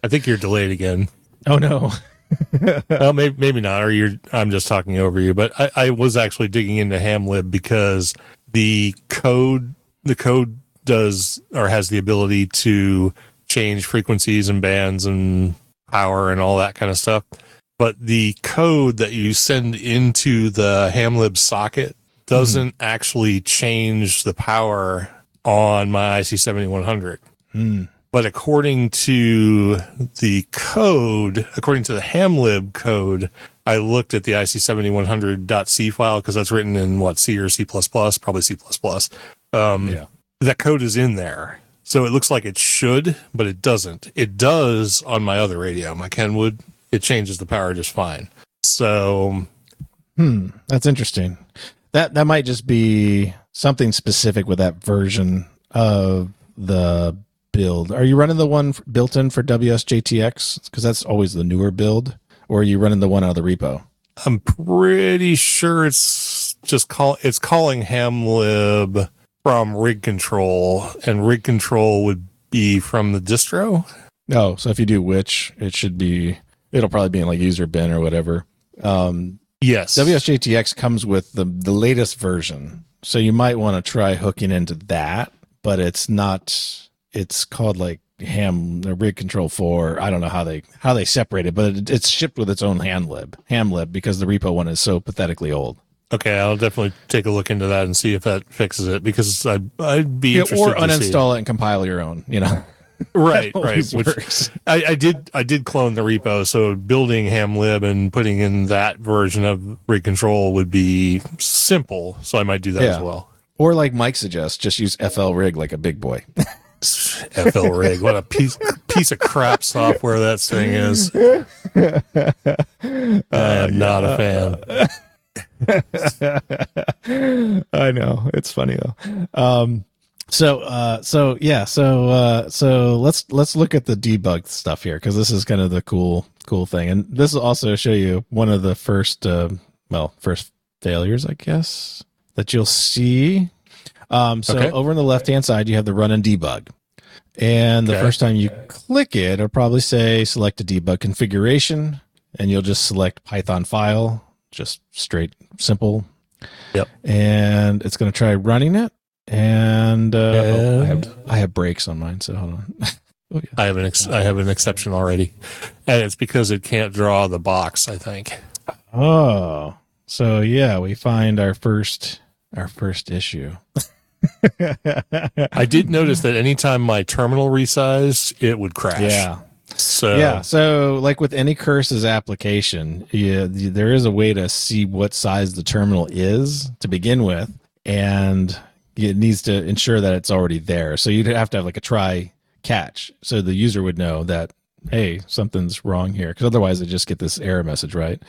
I think you're delayed again. oh no well, maybe, maybe not, or you're. I'm just talking over you. But I, I was actually digging into Hamlib because the code, the code does or has the ability to change frequencies and bands and power and all that kind of stuff. But the code that you send into the Hamlib socket doesn't actually change the power on my IC 7100. Hmm. But according to the code, according to the Hamlib code, I looked at the IC7100.c file because that's written in what C or C++, probably C++. Um, Yeah. That code is in there. So it looks like it should, but it doesn't. It does on my other radio, my Kenwood. It changes the power just fine. So Hmm, that's interesting. That that might just be something specific with that version of the build. Are you running the one built in for WSJTX? Because that's always the newer build, or are you running the one out of the repo? I'm pretty sure it's just call it's calling Hamlib from rig control, and rig control would be from the distro. Oh, so if you do which, it should be. It'll probably be in like user bin or whatever. Um, Yes. WSJTX comes with the the latest version, so you might want to try hooking into that. But it's not. It's called like ham the rig control four. I don't know how they how they separate it, but it, it's shipped with its own handlib hamlib because the repo one is so pathetically old. Okay, I'll definitely take a look into that and see if that fixes it because I I'd be Yeah, interested or to see. uninstall it and compile your own. You know, Right, right. Which works. I, I did I did clone the repo, so building Hamlib and putting in that version of rig control would be simple. So I might do that as well. or like Mike suggests, just use FL rig like a big boy. FL rig. What a piece piece of crap software that thing is. I am not a fan. I know it's funny though. Um, so, uh, so yeah, so uh, so let's let's look at the debug stuff here because this is kind of the cool cool thing, and this will also show you one of the first, uh, well, first failures, I guess, that you'll see. Um, so Okay. over on the left hand side, you have the run and debug. And the Okay. first time you click it, it'll probably say select a debug configuration, and you'll just select Python file, just straight, simple. Yep. And it's going to try running it. And, uh, oh, I, have, And? I have breaks on mine, so hold on. oh, yeah. I have an ex- I have an exception already, and it's because it can't draw the box. I think. Oh, so yeah, we find our first our first issue. I did notice that anytime my terminal resized, it would crash. Yeah. So Yeah. So, like with any curses application, yeah, there is a way to see what size the terminal is to begin with, and it needs to ensure that it's already there. So you'd have to have like a try catch, so the user would know that hey, something's wrong here, because otherwise they just get this error message, right?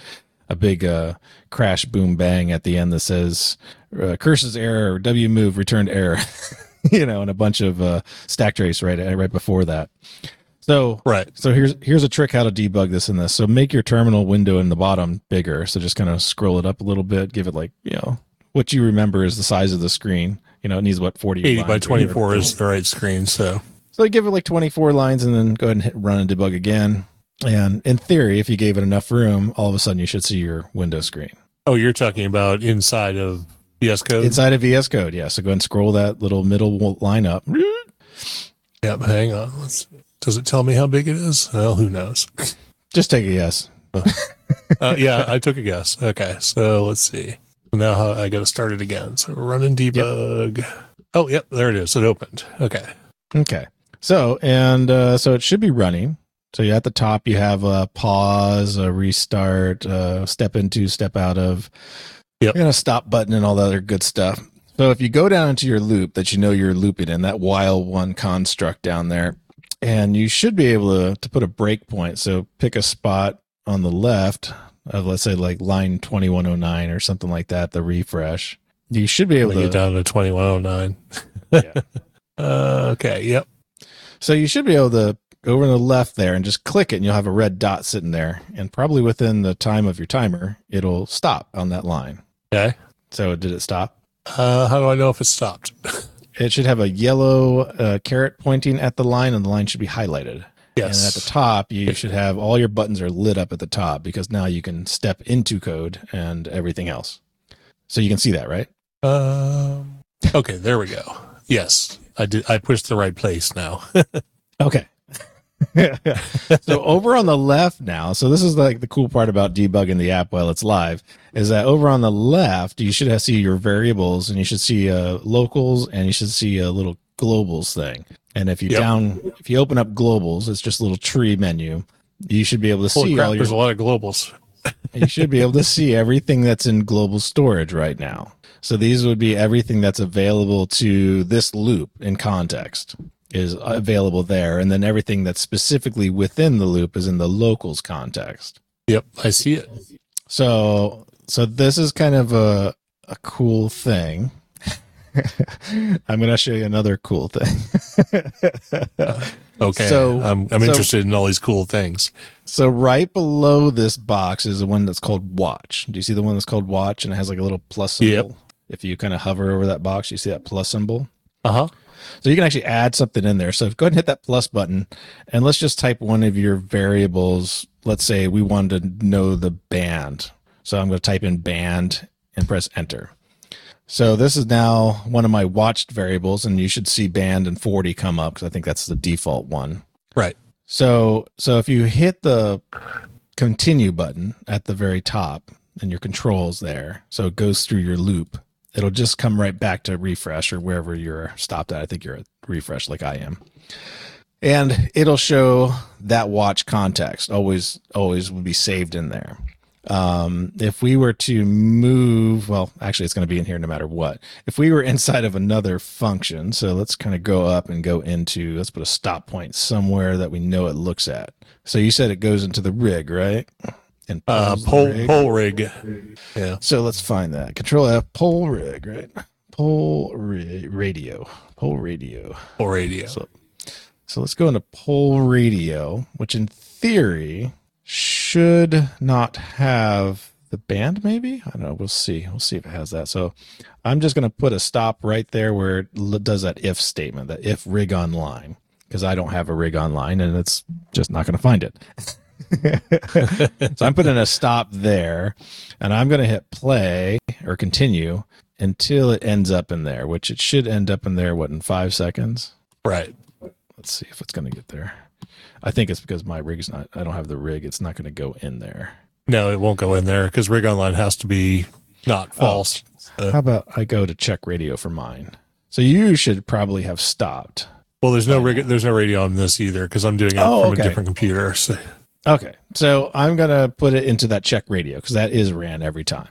A big uh, crash, boom, bang at the end that says uh, curses error, W move returned error, you know, and a bunch of uh, stack trace right right before that. So right. so here's here's a trick how to debug this in this. So make your terminal window in the bottom bigger. So just kind of scroll it up a little bit, give it like, you know, what you remember is the size of the screen. You know, it needs what 40 80 by 24 is the right screen. So So give it like 24 lines and then go ahead and hit run and debug again. And in theory, if you gave it enough room, all of a sudden you should see your window screen. oh, you're talking about inside of VS Code. Inside of VS Code, yeah. So go ahead and scroll that little middle line up. Yep. Hang on. Let's. Does it tell me how big it is? Well, who knows? Just take a guess. uh, yeah, I took a guess. Okay, so let's see. Now I got to start it again. So running and debug. Oh, yep, there it is. It opened. Okay. Okay. So, and uh, so it should be running. So you at the top, you have a pause, a restart, uh, step into, step out of, Yep. and a stop button and all that other good stuff. So if you go down into your loop that you know you're looping in, that while one construct down there, and you should be able to, to put a breakpoint. So pick a spot on the left of, let's say, like line 2109 or something like that, the refresh. You should be able to get down to 2109. Yeah. Uh, okay. Yep. So you should be able to go over to the left there and just click it, and you'll have a red dot sitting there. And probably within the time of your timer, it'll stop on that line. Okay. So did it stop? Uh, how do I know if it stopped? It should have a yellow uh, caret pointing at the line, and the line should be highlighted. yes. And at the top, you should have all your buttons are lit up at the top because now you can step into code and everything else. So you can see that, right? Um, okay, there we go. Yes, I did. I pushed the right place now. Okay. so over on the left now, so this is like the cool part about debugging the app while it's live is that over on the left you should have see your variables and you should see uh, locals and you should see a little globals thing. And if you Yep. down if you open up globals, it's just a little tree menu. You should be able to Holy see crap! all your There's a lot of globals. you should be able to see everything that's in global storage right now. So these would be everything that's available to this loop in context is available there. And then everything that's specifically within the loop is in the locals context. Yep, I see it. So, so this is kind of a, a cool thing. I'm going to show you another cool thing. Okay, So- I'm I'm so- interested in all these cool things. So right below this box is the one that's called watch. Do you see the one that's called watch and it has like a little plus symbol? Yep. If you kind of hover over that box, you see that plus symbol. Uh huh. So you can actually add something in there. So go ahead and hit that plus button and let's just type one of your variables. Let's say we wanted to know the band. So I'm going to type in band and press enter. So this is now one of my watched variables and you should see band and 40 come up because I think that's the default one. Right. So so if you hit the continue button at the very top and your controls there, so it goes through your loop, it'll just come right back to refresh or wherever you're stopped at. I think you're at refresh like I am. And it'll show that watch context always always will be saved in there. Um, if we were to move, well, actually, it's going to be in here no matter what. If we were inside of another function, so let's kind of go up and go into, let's put a stop point somewhere that we know it looks at. So you said it goes into the rig, right? And Uh, poll rig. poll rig. Yeah. So let's find that. Control F, poll rig, right? Poll radio, poll radio. Poll radio. So, so let's go into poll radio, which in theory should not have the band. Maybe I don't know. We'll see. We'll see if it has that. So I'm just going to put a stop right there where it does that if statement, that if rig online, because I don't have a rig online and it's just not going to find it. so I'm putting a stop there, and I'm going to hit play or continue until it ends up in there, which it should end up in there. What in five seconds? Right. Let's see if it's going to get there. I think it's because my rig's not, I don't have the rig. It's not going to go in there. No, it won't go in there because rig online has to be not false. Uh, How about I go to check radio for mine? So you should probably have stopped. well, there's no rig. There's no radio on this either because I'm doing it Oh, from okay. a different computer. So Okay. So I'm going to put it into that check radio because that is ran every time.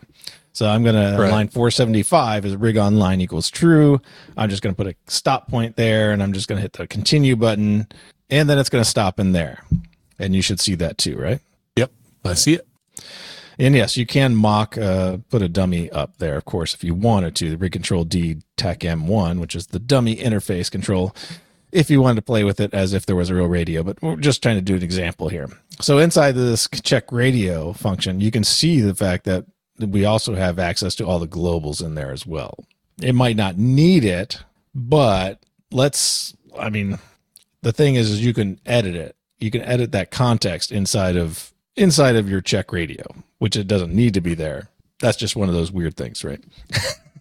So I'm going to Right. line 475 is rig online equals true. I'm just going to put a stop point there and I'm just going to hit the continue button and then it's going to stop in there. And you should see that too, right? yep, I see it. And yes, you can mock, uh, put a dummy up there, of course, if you wanted to. The Rig Control D Tech M1, which is the dummy interface control, if you wanted to play with it as if there was a real radio. But we're just trying to do an example here. So inside this check radio function, you can see the fact that we also have access to all the globals in there as well. It might not need it, but let's, I mean, the thing is, is you can edit it. You can edit that context inside of inside of your check radio, which it doesn't need to be there. That's just one of those weird things, right?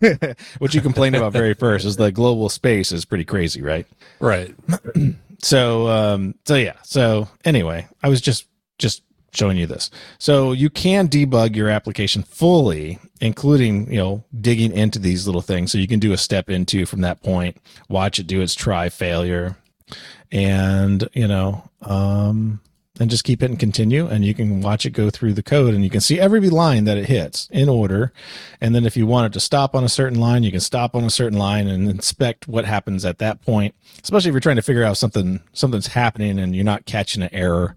what you complained about very first is the global space is pretty crazy, right? Right. So um so yeah. So anyway, I was just just showing you this. So you can debug your application fully, including, you know, digging into these little things. So you can do a step into from that point, watch it do its try failure. And, you know, um and just keep hitting continue and you can watch it go through the code and you can see every line that it hits in order. And then if you want it to stop on a certain line you can stop on a certain line and inspect what happens at that point especially if you're trying to figure out something something's happening and you're not catching an error.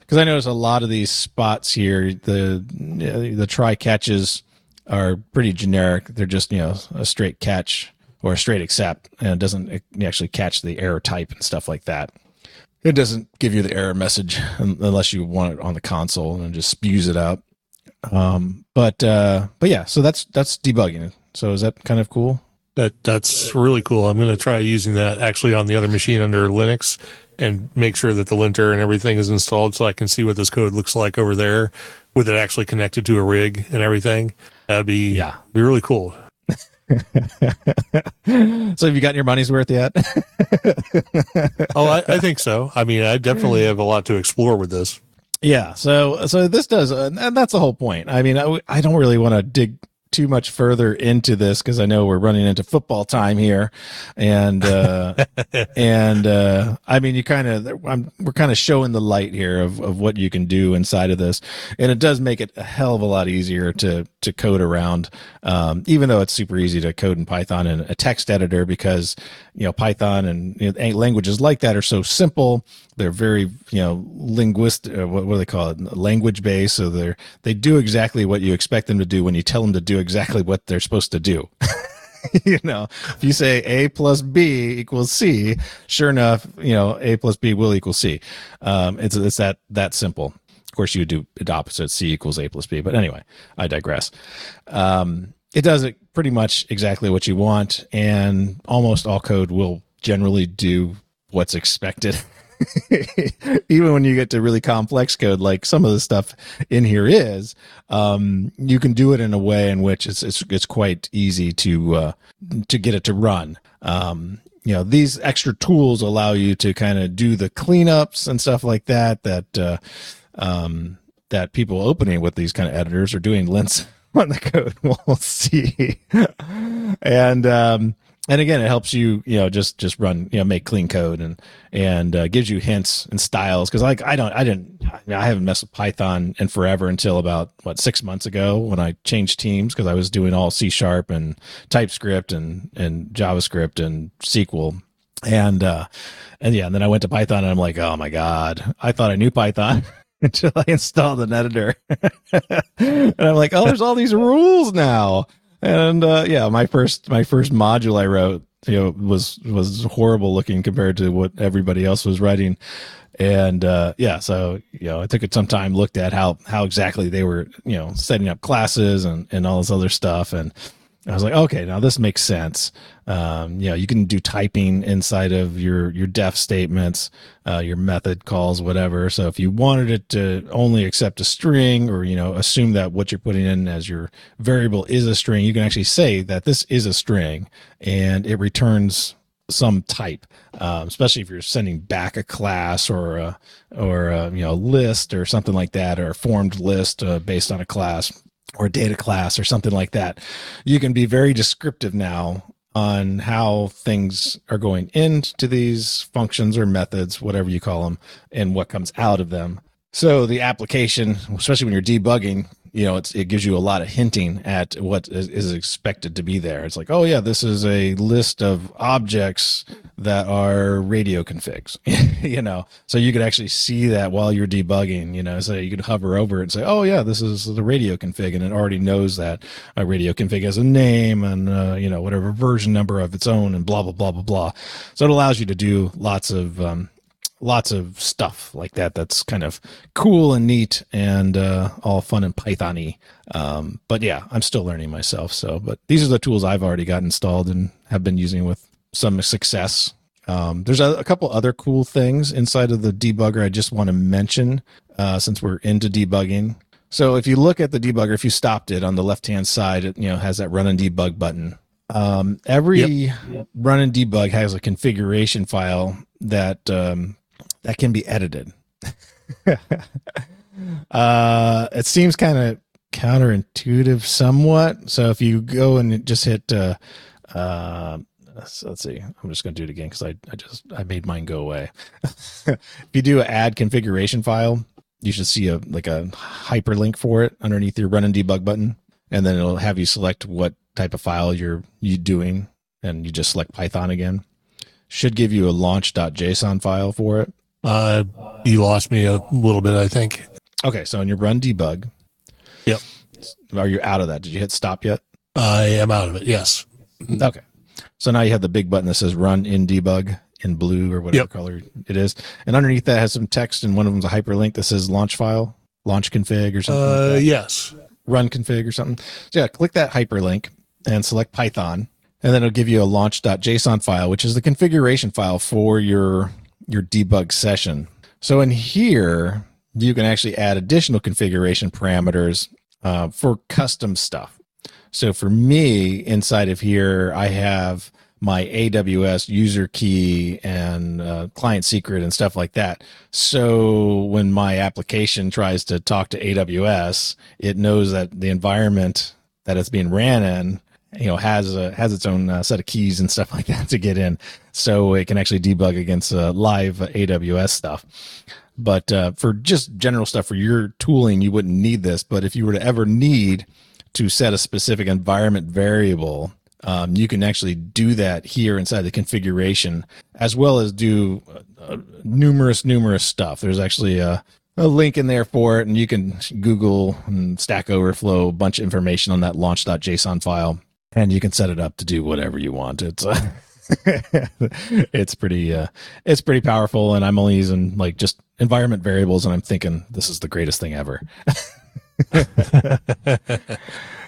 Because i notice a lot of these spots here the the try catches are pretty generic. They're just you know a straight catch or a straight except and it doesn't actually catch the error type and stuff like that it doesn't give you the error message unless you want it on the console and just spews it out. Um, but uh, but yeah, so that's that's debugging. So is that kind of cool? That that's really cool. I'm going to try using that actually on the other machine under Linux and make sure that the linter and everything is installed so I can see what this code looks like over there with it actually connected to a rig and everything. That'd be yeah, be really cool. so have you gotten your money's worth yet? oh, I, I, think so. I mean, I definitely have a lot to explore with this. Yeah. So, so this does, uh, and that's the whole point. I mean, I, I don't really want to dig too much further into this because I know we're running into football time here, and uh, and uh, I mean you kind of we're kind of showing the light here of, of what you can do inside of this, and it does make it a hell of a lot easier to to code around, um, even though it's super easy to code in Python and a text editor because you know Python and you know, languages like that are so simple. They're very you know linguistic uh, what, what, do they call it? Language based so they're they do exactly what you expect them to do when you tell them to do exactly what they're supposed to do. You know if you say a plus b equals c sure enough you know a plus b will equal c. Um, it's it's that that simple. Of course you would do it opposite. C equals a plus b. But anyway i digress. Um, it does it pretty much exactly what you want and almost all code will generally do what's expected even when you get to really complex code, like some of the stuff in here is, um, you can do it in a way in which it's it's, it's quite easy to uh, to get it to run. Um, you know, these extra tools allow you to kind of do the cleanups and stuff like that. That uh, um, that people opening with these kind of editors are doing lints on the code. We'll see, and um, and again, it helps you, you know, just just run, you know, make clean code and and uh, gives you hints and styles. Because like I don't, I didn't, I haven't messed with Python in forever until about what six months ago when I changed teams because I was doing all C sharp and TypeScript and and JavaScript and SQL and uh and yeah, and then I went to Python and I'm like, oh my god, I thought I knew Python. until I installed an editor. and I'm like, oh, there's all these rules now and uh, yeah, my first my first module I wrote, you know, was was horrible looking compared to what everybody else was writing. And uh, yeah, so you know, I took it some time, looked at how how exactly they were, you know, setting up classes and and all this other stuff, and I was like, okay, now this makes sense. Um, you know, you can do typing inside of your your def statements, uh, your method calls, whatever. So if you wanted it to only accept a string, or you know, assume that what you're putting in as your variable is a string, you can actually say that this is a string, and it returns some type, um, especially if you're sending back a class or a, or a, you know list or something like that, or a formed list uh, based on a class or data class or something like that, you can be very descriptive now on how things are going into these functions or methods, whatever you call them, and what comes out of them. So the application, especially when you're debugging, you know, it's, it gives you a lot of hinting at what is, is, expected to be there. It's like, oh yeah, this is a list of objects that are radio configs, you know, so you could actually see that while you're debugging, you know, so you could hover over it and say, oh yeah, this is the radio config, and it already knows that a radio config has a name and uh, you know whatever version number of its own and blah blah blah blah blah. So it allows you to do lots of um, lots of stuff like that that's kind of cool and neat and uh, all fun and Pythony. Um, but yeah, I'm still learning myself. So, but these are the tools I've already got installed and have been using with some success. Um, there's a, a, couple other cool things inside of the debugger I just want to mention uh, since we're into debugging. So if you look at the debugger, if you stopped it on the left hand side, it you know has that run and debug button. Um, every yep. run and debug has a configuration file that um, that can be edited. uh, it seems kind of counterintuitive somewhat. So if you go and just hit uh, uh, so let's see. I'm just going to do it again because I, I just I made mine go away. if you do add configuration file, you should see a like a hyperlink for it underneath your run and debug button, and then it'll have you select what type of file you're you doing, and you just select Python again. Should give you a launch.json file for it. Uh, you lost me a little bit, I think. Okay, so in your run debug, Yep. are you out of that? Did you hit stop yet? I am out of it. Yes. Okay. So now you have the big button that says run in debug in blue or whatever Yep. color it is. And underneath that has some text and one of them's a hyperlink that says launch file, launch config or something. like Uh, that. yes. Run config or something. So yeah, click that hyperlink and select Python. And then it'll give you a launch.json file, which is the configuration file for your your debug session. So in here, you can actually add additional configuration parameters uh, for custom stuff. So for me, inside of here, I have my AWS user key and uh, client secret and stuff like that. So when my application tries to talk to AWS, it knows that the environment that it's being ran in, you know, has a, has its own uh, set of keys and stuff like that to get in. So it can actually debug against uh, live AWS stuff. But uh, for just general stuff for your tooling, you wouldn't need this. But if you were to ever need to set a specific environment variable, um, you can actually do that here inside the configuration, as well as do uh, numerous, numerous stuff. There's actually a, a link in there for it, and you can Google and Stack Overflow a bunch of information on that launch.json file, and you can set it up to do whatever you want. It's uh, it's pretty uh, it's pretty powerful, and I'm only using like just environment variables, and I'm thinking this is the greatest thing ever.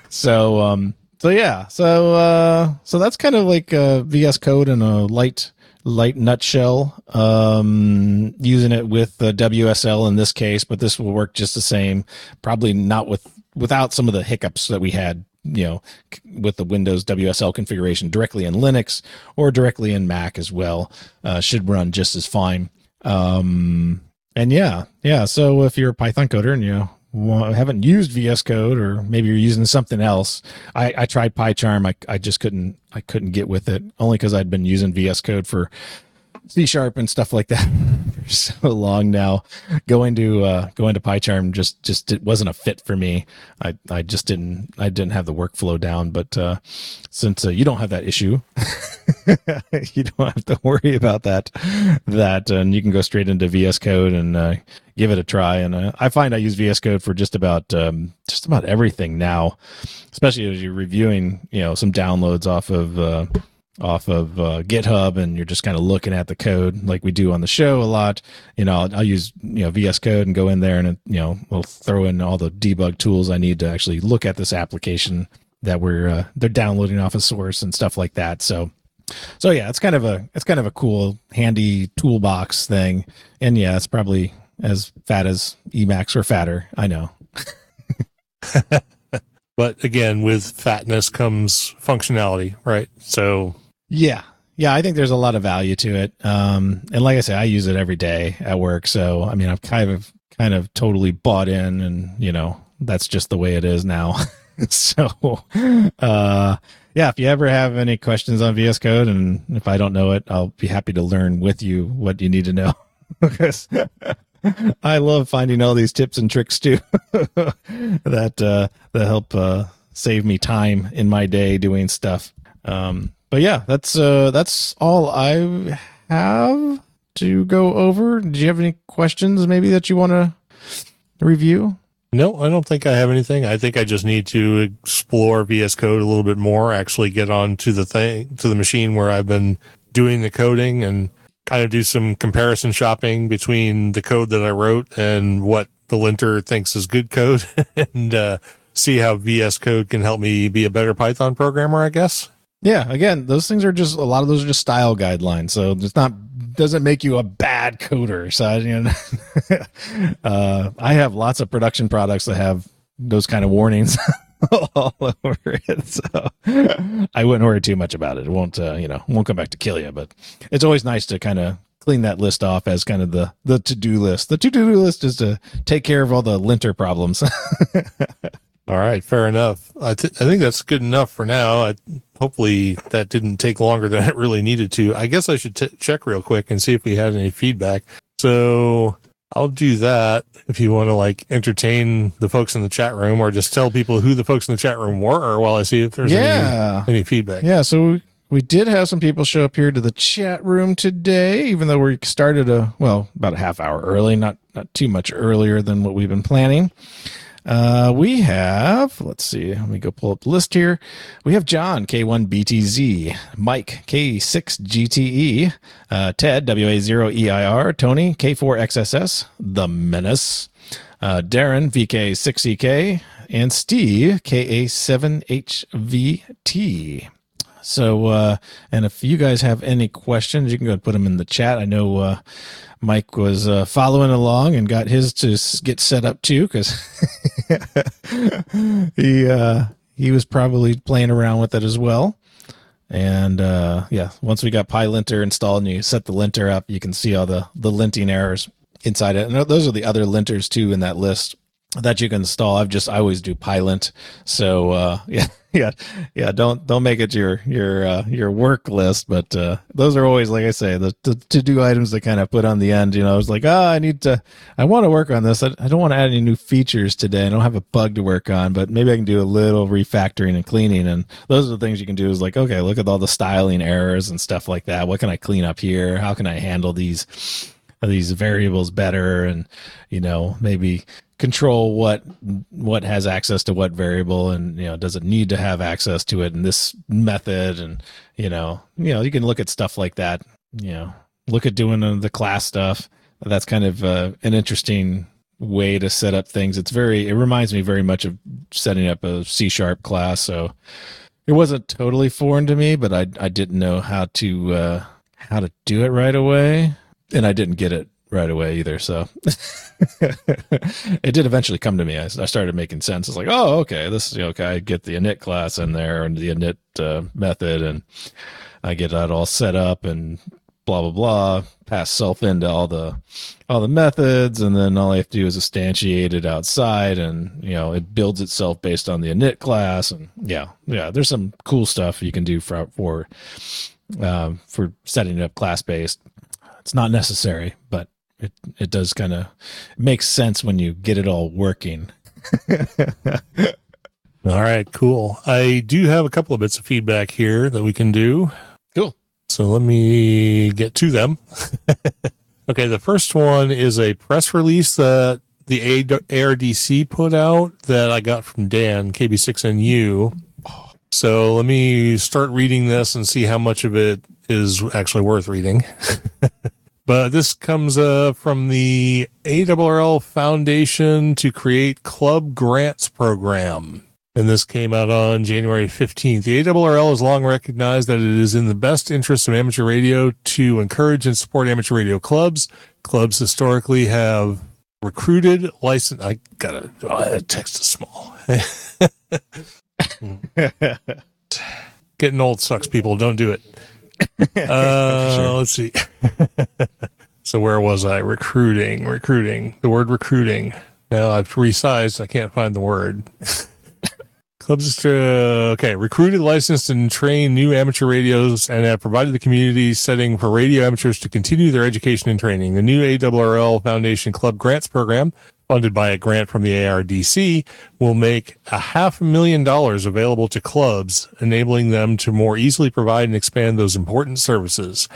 so um so yeah so uh so that's kind of like vs code in a light light nutshell um using it with the wsl in this case but this will work just the same probably not with without some of the hiccups that we had you know with the windows wsl configuration directly in linux or directly in mac as well uh, should run just as fine um and yeah yeah so if you're a python coder and you haven't used VS Code or maybe you're using something else. I, I tried PyCharm. I, I just couldn't I couldn't get with it only because I'd been using VS Code for C sharp and stuff like that for so long now. Going to uh, going to PyCharm just just it wasn't a fit for me. I I just didn't I didn't have the workflow down. But uh, since uh, you don't have that issue, you don't have to worry about that. That and you can go straight into VS Code and uh, give it a try. And uh, I find I use VS Code for just about um, just about everything now, especially as you're reviewing you know some downloads off of. Uh, off of uh, GitHub, and you're just kind of looking at the code like we do on the show a lot. You know, I'll, I'll use you know VS Code and go in there, and you know we'll throw in all the debug tools I need to actually look at this application that we're uh, they're downloading off a source and stuff like that. So, so yeah, it's kind of a it's kind of a cool, handy toolbox thing, and yeah, it's probably as fat as Emacs or fatter. I know. But again, with fatness comes functionality, right? So Yeah. Yeah, I think there's a lot of value to it. Um, and like I said, I use it every day at work. So, I mean, I've kind of, kind of totally bought in and, you know, that's just the way it is now. so, uh, yeah, if you ever have any questions on VS Code and if I don't know it, I'll be happy to learn with you what you need to know because I love finding all these tips and tricks too that, uh, that help, uh, save me time in my day doing stuff. Um, but yeah, that's uh, that's all I have to go over. Do you have any questions maybe that you want to review? no, I don't think I have anything. I think I just need to explore VS Code a little bit more, actually get on to the thing, to the machine where I've been doing the coding and kind of do some comparison shopping between the code that I wrote and what the linter thinks is good code and uh, see how VS Code can help me be a better Python programmer, I guess. Yeah, again, those things are just a lot of those are just style guidelines. So it's not doesn't make you a bad coder. So you know, uh, I have lots of production products that have those kind of warnings all over it. So I wouldn't worry too much about it. It won't uh, you know won't come back to kill you. But it's always nice to kind of clean that list off as kind of the the to do list. The to do list is to take care of all the linter problems. All right, fair enough. I, th- I think that's good enough for now. I, hopefully, that didn't take longer than it really needed to. I guess I should t- check real quick and see if we had any feedback. So I'll do that if you want to like entertain the folks in the chat room or just tell people who the folks in the chat room were while I see if there's Yeah. any, any feedback. Yeah, so we, we did have some people show up here to the chat room today, even though we started a well about a half hour early, not not too much earlier than what we've been planning. Uh, we have, let's see, let me go pull up the list here. We have John, K1BTZ, Mike, K6GTE, uh, Ted, WA0EIR, Tony, K4XSS, The Menace, uh, Darren, VK6EK, and Steve, KA7HVT. So, uh, and if you guys have any questions, you can go and put them in the chat. I know, uh, Mike was, uh, following along and got his to get set up too, cause he, uh, he was probably playing around with it as well. And, uh, yeah, once we got PyLinter installed and you set the linter up, you can see all the, the linting errors inside it. And those are the other linters too in that list that you can install. I've just I always do Pylint. So uh yeah, yeah, yeah. Don't don't make it your your uh, your work list, but uh those are always like I say the, the to do items that kind of put on the end. You know, it's like oh I need to I want to work on this. I, I don't want to add any new features today. I don't have a bug to work on, but maybe I can do a little refactoring and cleaning. And those are the things you can do. Is like okay, look at all the styling errors and stuff like that. What can I clean up here? How can I handle these? these variables better and you know maybe control what what has access to what variable and you know does it need to have access to it in this method? And you know you know you can look at stuff like that you know look at doing the class stuff. That's kind of uh, an interesting way to set up things. It's very it reminds me very much of setting up a c sharp class. So it wasn't totally foreign to me but i i didn't know how to uh how to do it right away. And I didn't get it right away either. So it did eventually come to me. I, I started making sense. It's like, oh, okay, this is okay. I get the init class in there and the init uh, method, and I get that all set up and blah blah blah. Pass self into all the all the methods, and then all I have to do is instantiate it outside, and you know it builds itself based on the init class, and yeah, yeah. There's some cool stuff you can do for for um, for setting it up class based it's not necessary, but it it does kind of makes sense when you get it all working. All right, cool. I do have a couple of bits of feedback here that we can do. Cool. So let me get to them. okay, the first one is a press release that the A- ARDC put out that I got from Dan, KB6NU. So let me start reading this and see how much of it is actually worth reading. but this comes uh, from the ARRL Foundation to Create Club Grants Program. And this came out on January 15th. The ARRL has long recognized that it is in the best interest of amateur radio to encourage and support amateur radio clubs. Clubs historically have recruited, licensed. I gotta, oh, text is small. Getting old sucks, people. Don't do it. Uh. Let's see. so where was I? Recruiting, recruiting. The word recruiting. Now I've resized. I can't find the word. Clubs, uh, okay, recruited, licensed, and trained new amateur radios and have provided the community setting for radio amateurs to continue their education and training. The new ARRL Foundation Club Grants Program, funded by a grant from the ARDC, will make a half million dollars available to clubs, enabling them to more easily provide and expand those important services.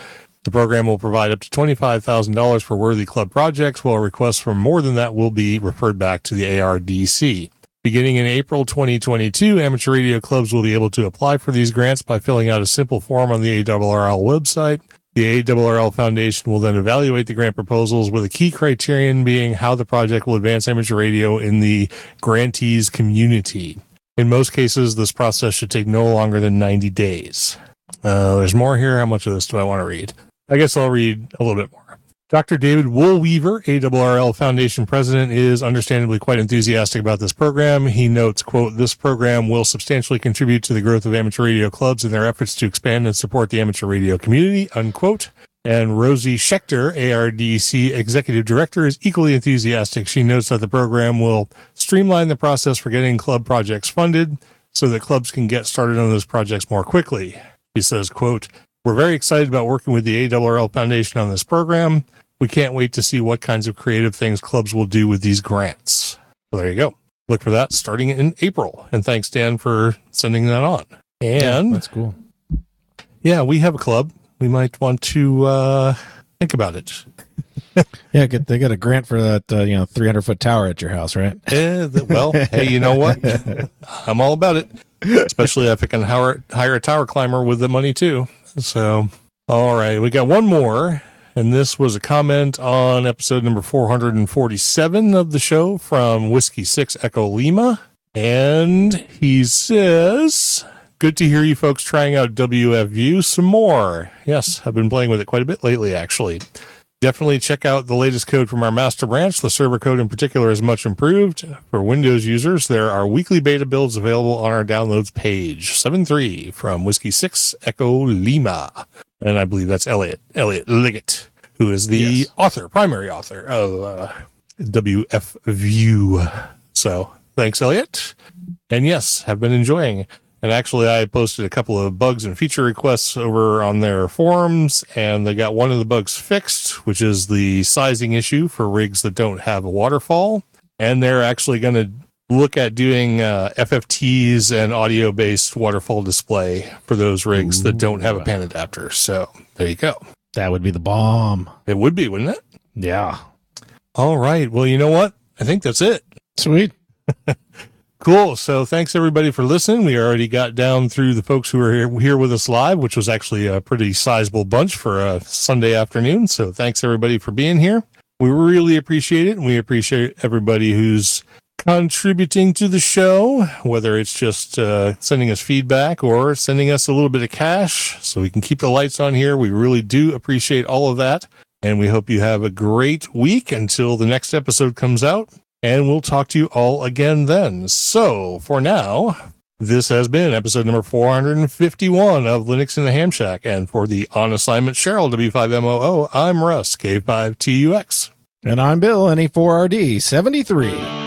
The program will provide up to $25,000 for worthy club projects, while requests for more than that will be referred back to the ARDC. Beginning in April 2022, amateur radio clubs will be able to apply for these grants by filling out a simple form on the ARRL website. The ARRL Foundation will then evaluate the grant proposals with a key criterion being how the project will advance amateur radio in the grantees community. In most cases, this process should take no longer than 90 days. Uh, there's more here. How much of this do I want to read? I guess I'll read a little bit more. Dr. David Woolweaver, ARRL Foundation president, is understandably quite enthusiastic about this program. He notes, quote, this program will substantially contribute to the growth of amateur radio clubs and their efforts to expand and support the amateur radio community, unquote. And Rosy Schechter, ARDC executive director, is equally enthusiastic. She notes that the program will streamline the process for getting club projects funded so that clubs can get started on those projects more quickly. He says, quote, we're very excited about working with the ARRL Foundation on this program. We can't wait to see what kinds of creative things clubs will do with these grants. So there you go. Look for that starting in April. And thanks, Dan, for sending that on. And That's cool. yeah, we have a club. We might want to uh, think about it. Yeah, get, they got a grant for that, uh, you know, 300 foot tower at your house, right? Eh, well, hey, you know what? I'm all about it, especially if I can hire, hire a tower climber with the money too. So, all right, we got one more, and this was a comment on episode number 447 of the show from Whiskey 6 Echo Lima. And he says, Good to hear you folks trying out wfview some more. Yes, I've been playing with it quite a bit lately, actually. Definitely check out the latest code from our master branch. The server code in particular is much improved. For Windows users, there are weekly beta builds available on our downloads page. 7.3 from Whiskey 6 Echo Lima. And I believe that's Elliot, Elliot Liggett, who is the Yes. author, primary author of uh, wfview. So thanks, Elliot. And yes, have been enjoying. And actually, I posted a couple of bugs and feature requests over on their forums, and they got one of the bugs fixed, which is the sizing issue for rigs that don't have a waterfall. And they're actually going to look at doing uh, FFTs and audio based waterfall display for those rigs that don't have a panadapter. So there you go. That would be the bomb. It would be, wouldn't it? Yeah. All right. Well, you know what? I think that's it. Sweet. Cool. So thanks everybody for listening. We already got down through the folks who are here, here with us live, which was actually a pretty sizable bunch for a Sunday afternoon. So thanks everybody for being here. We really appreciate it. And we appreciate everybody who's contributing to the show, whether it's just uh, sending us feedback or sending us a little bit of cash so we can keep the lights on here. We really do appreciate all of that. And we hope you have a great week until the next episode comes out. And we'll talk to you all again then. So for now, this has been episode number 451 of Linux in the Ham Shack. And for the on assignment Cheryl W5MOO, I'm Russ, K5TUX. And I'm Bill, NE4RD73.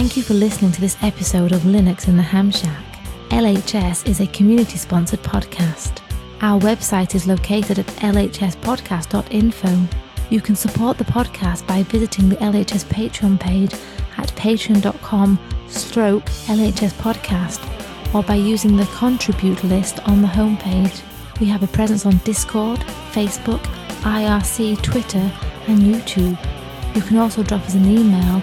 Thank you for listening to this episode of Linux in the Ham Shack. LHS is a community sponsored podcast. Our website is located at lhspodcast.info. You can support the podcast by visiting the LHS Patreon page at patreon.com stroke LHS podcast or by using the contribute list on the homepage. We have a presence on Discord, Facebook, IRC, Twitter, and YouTube. You can also drop us an email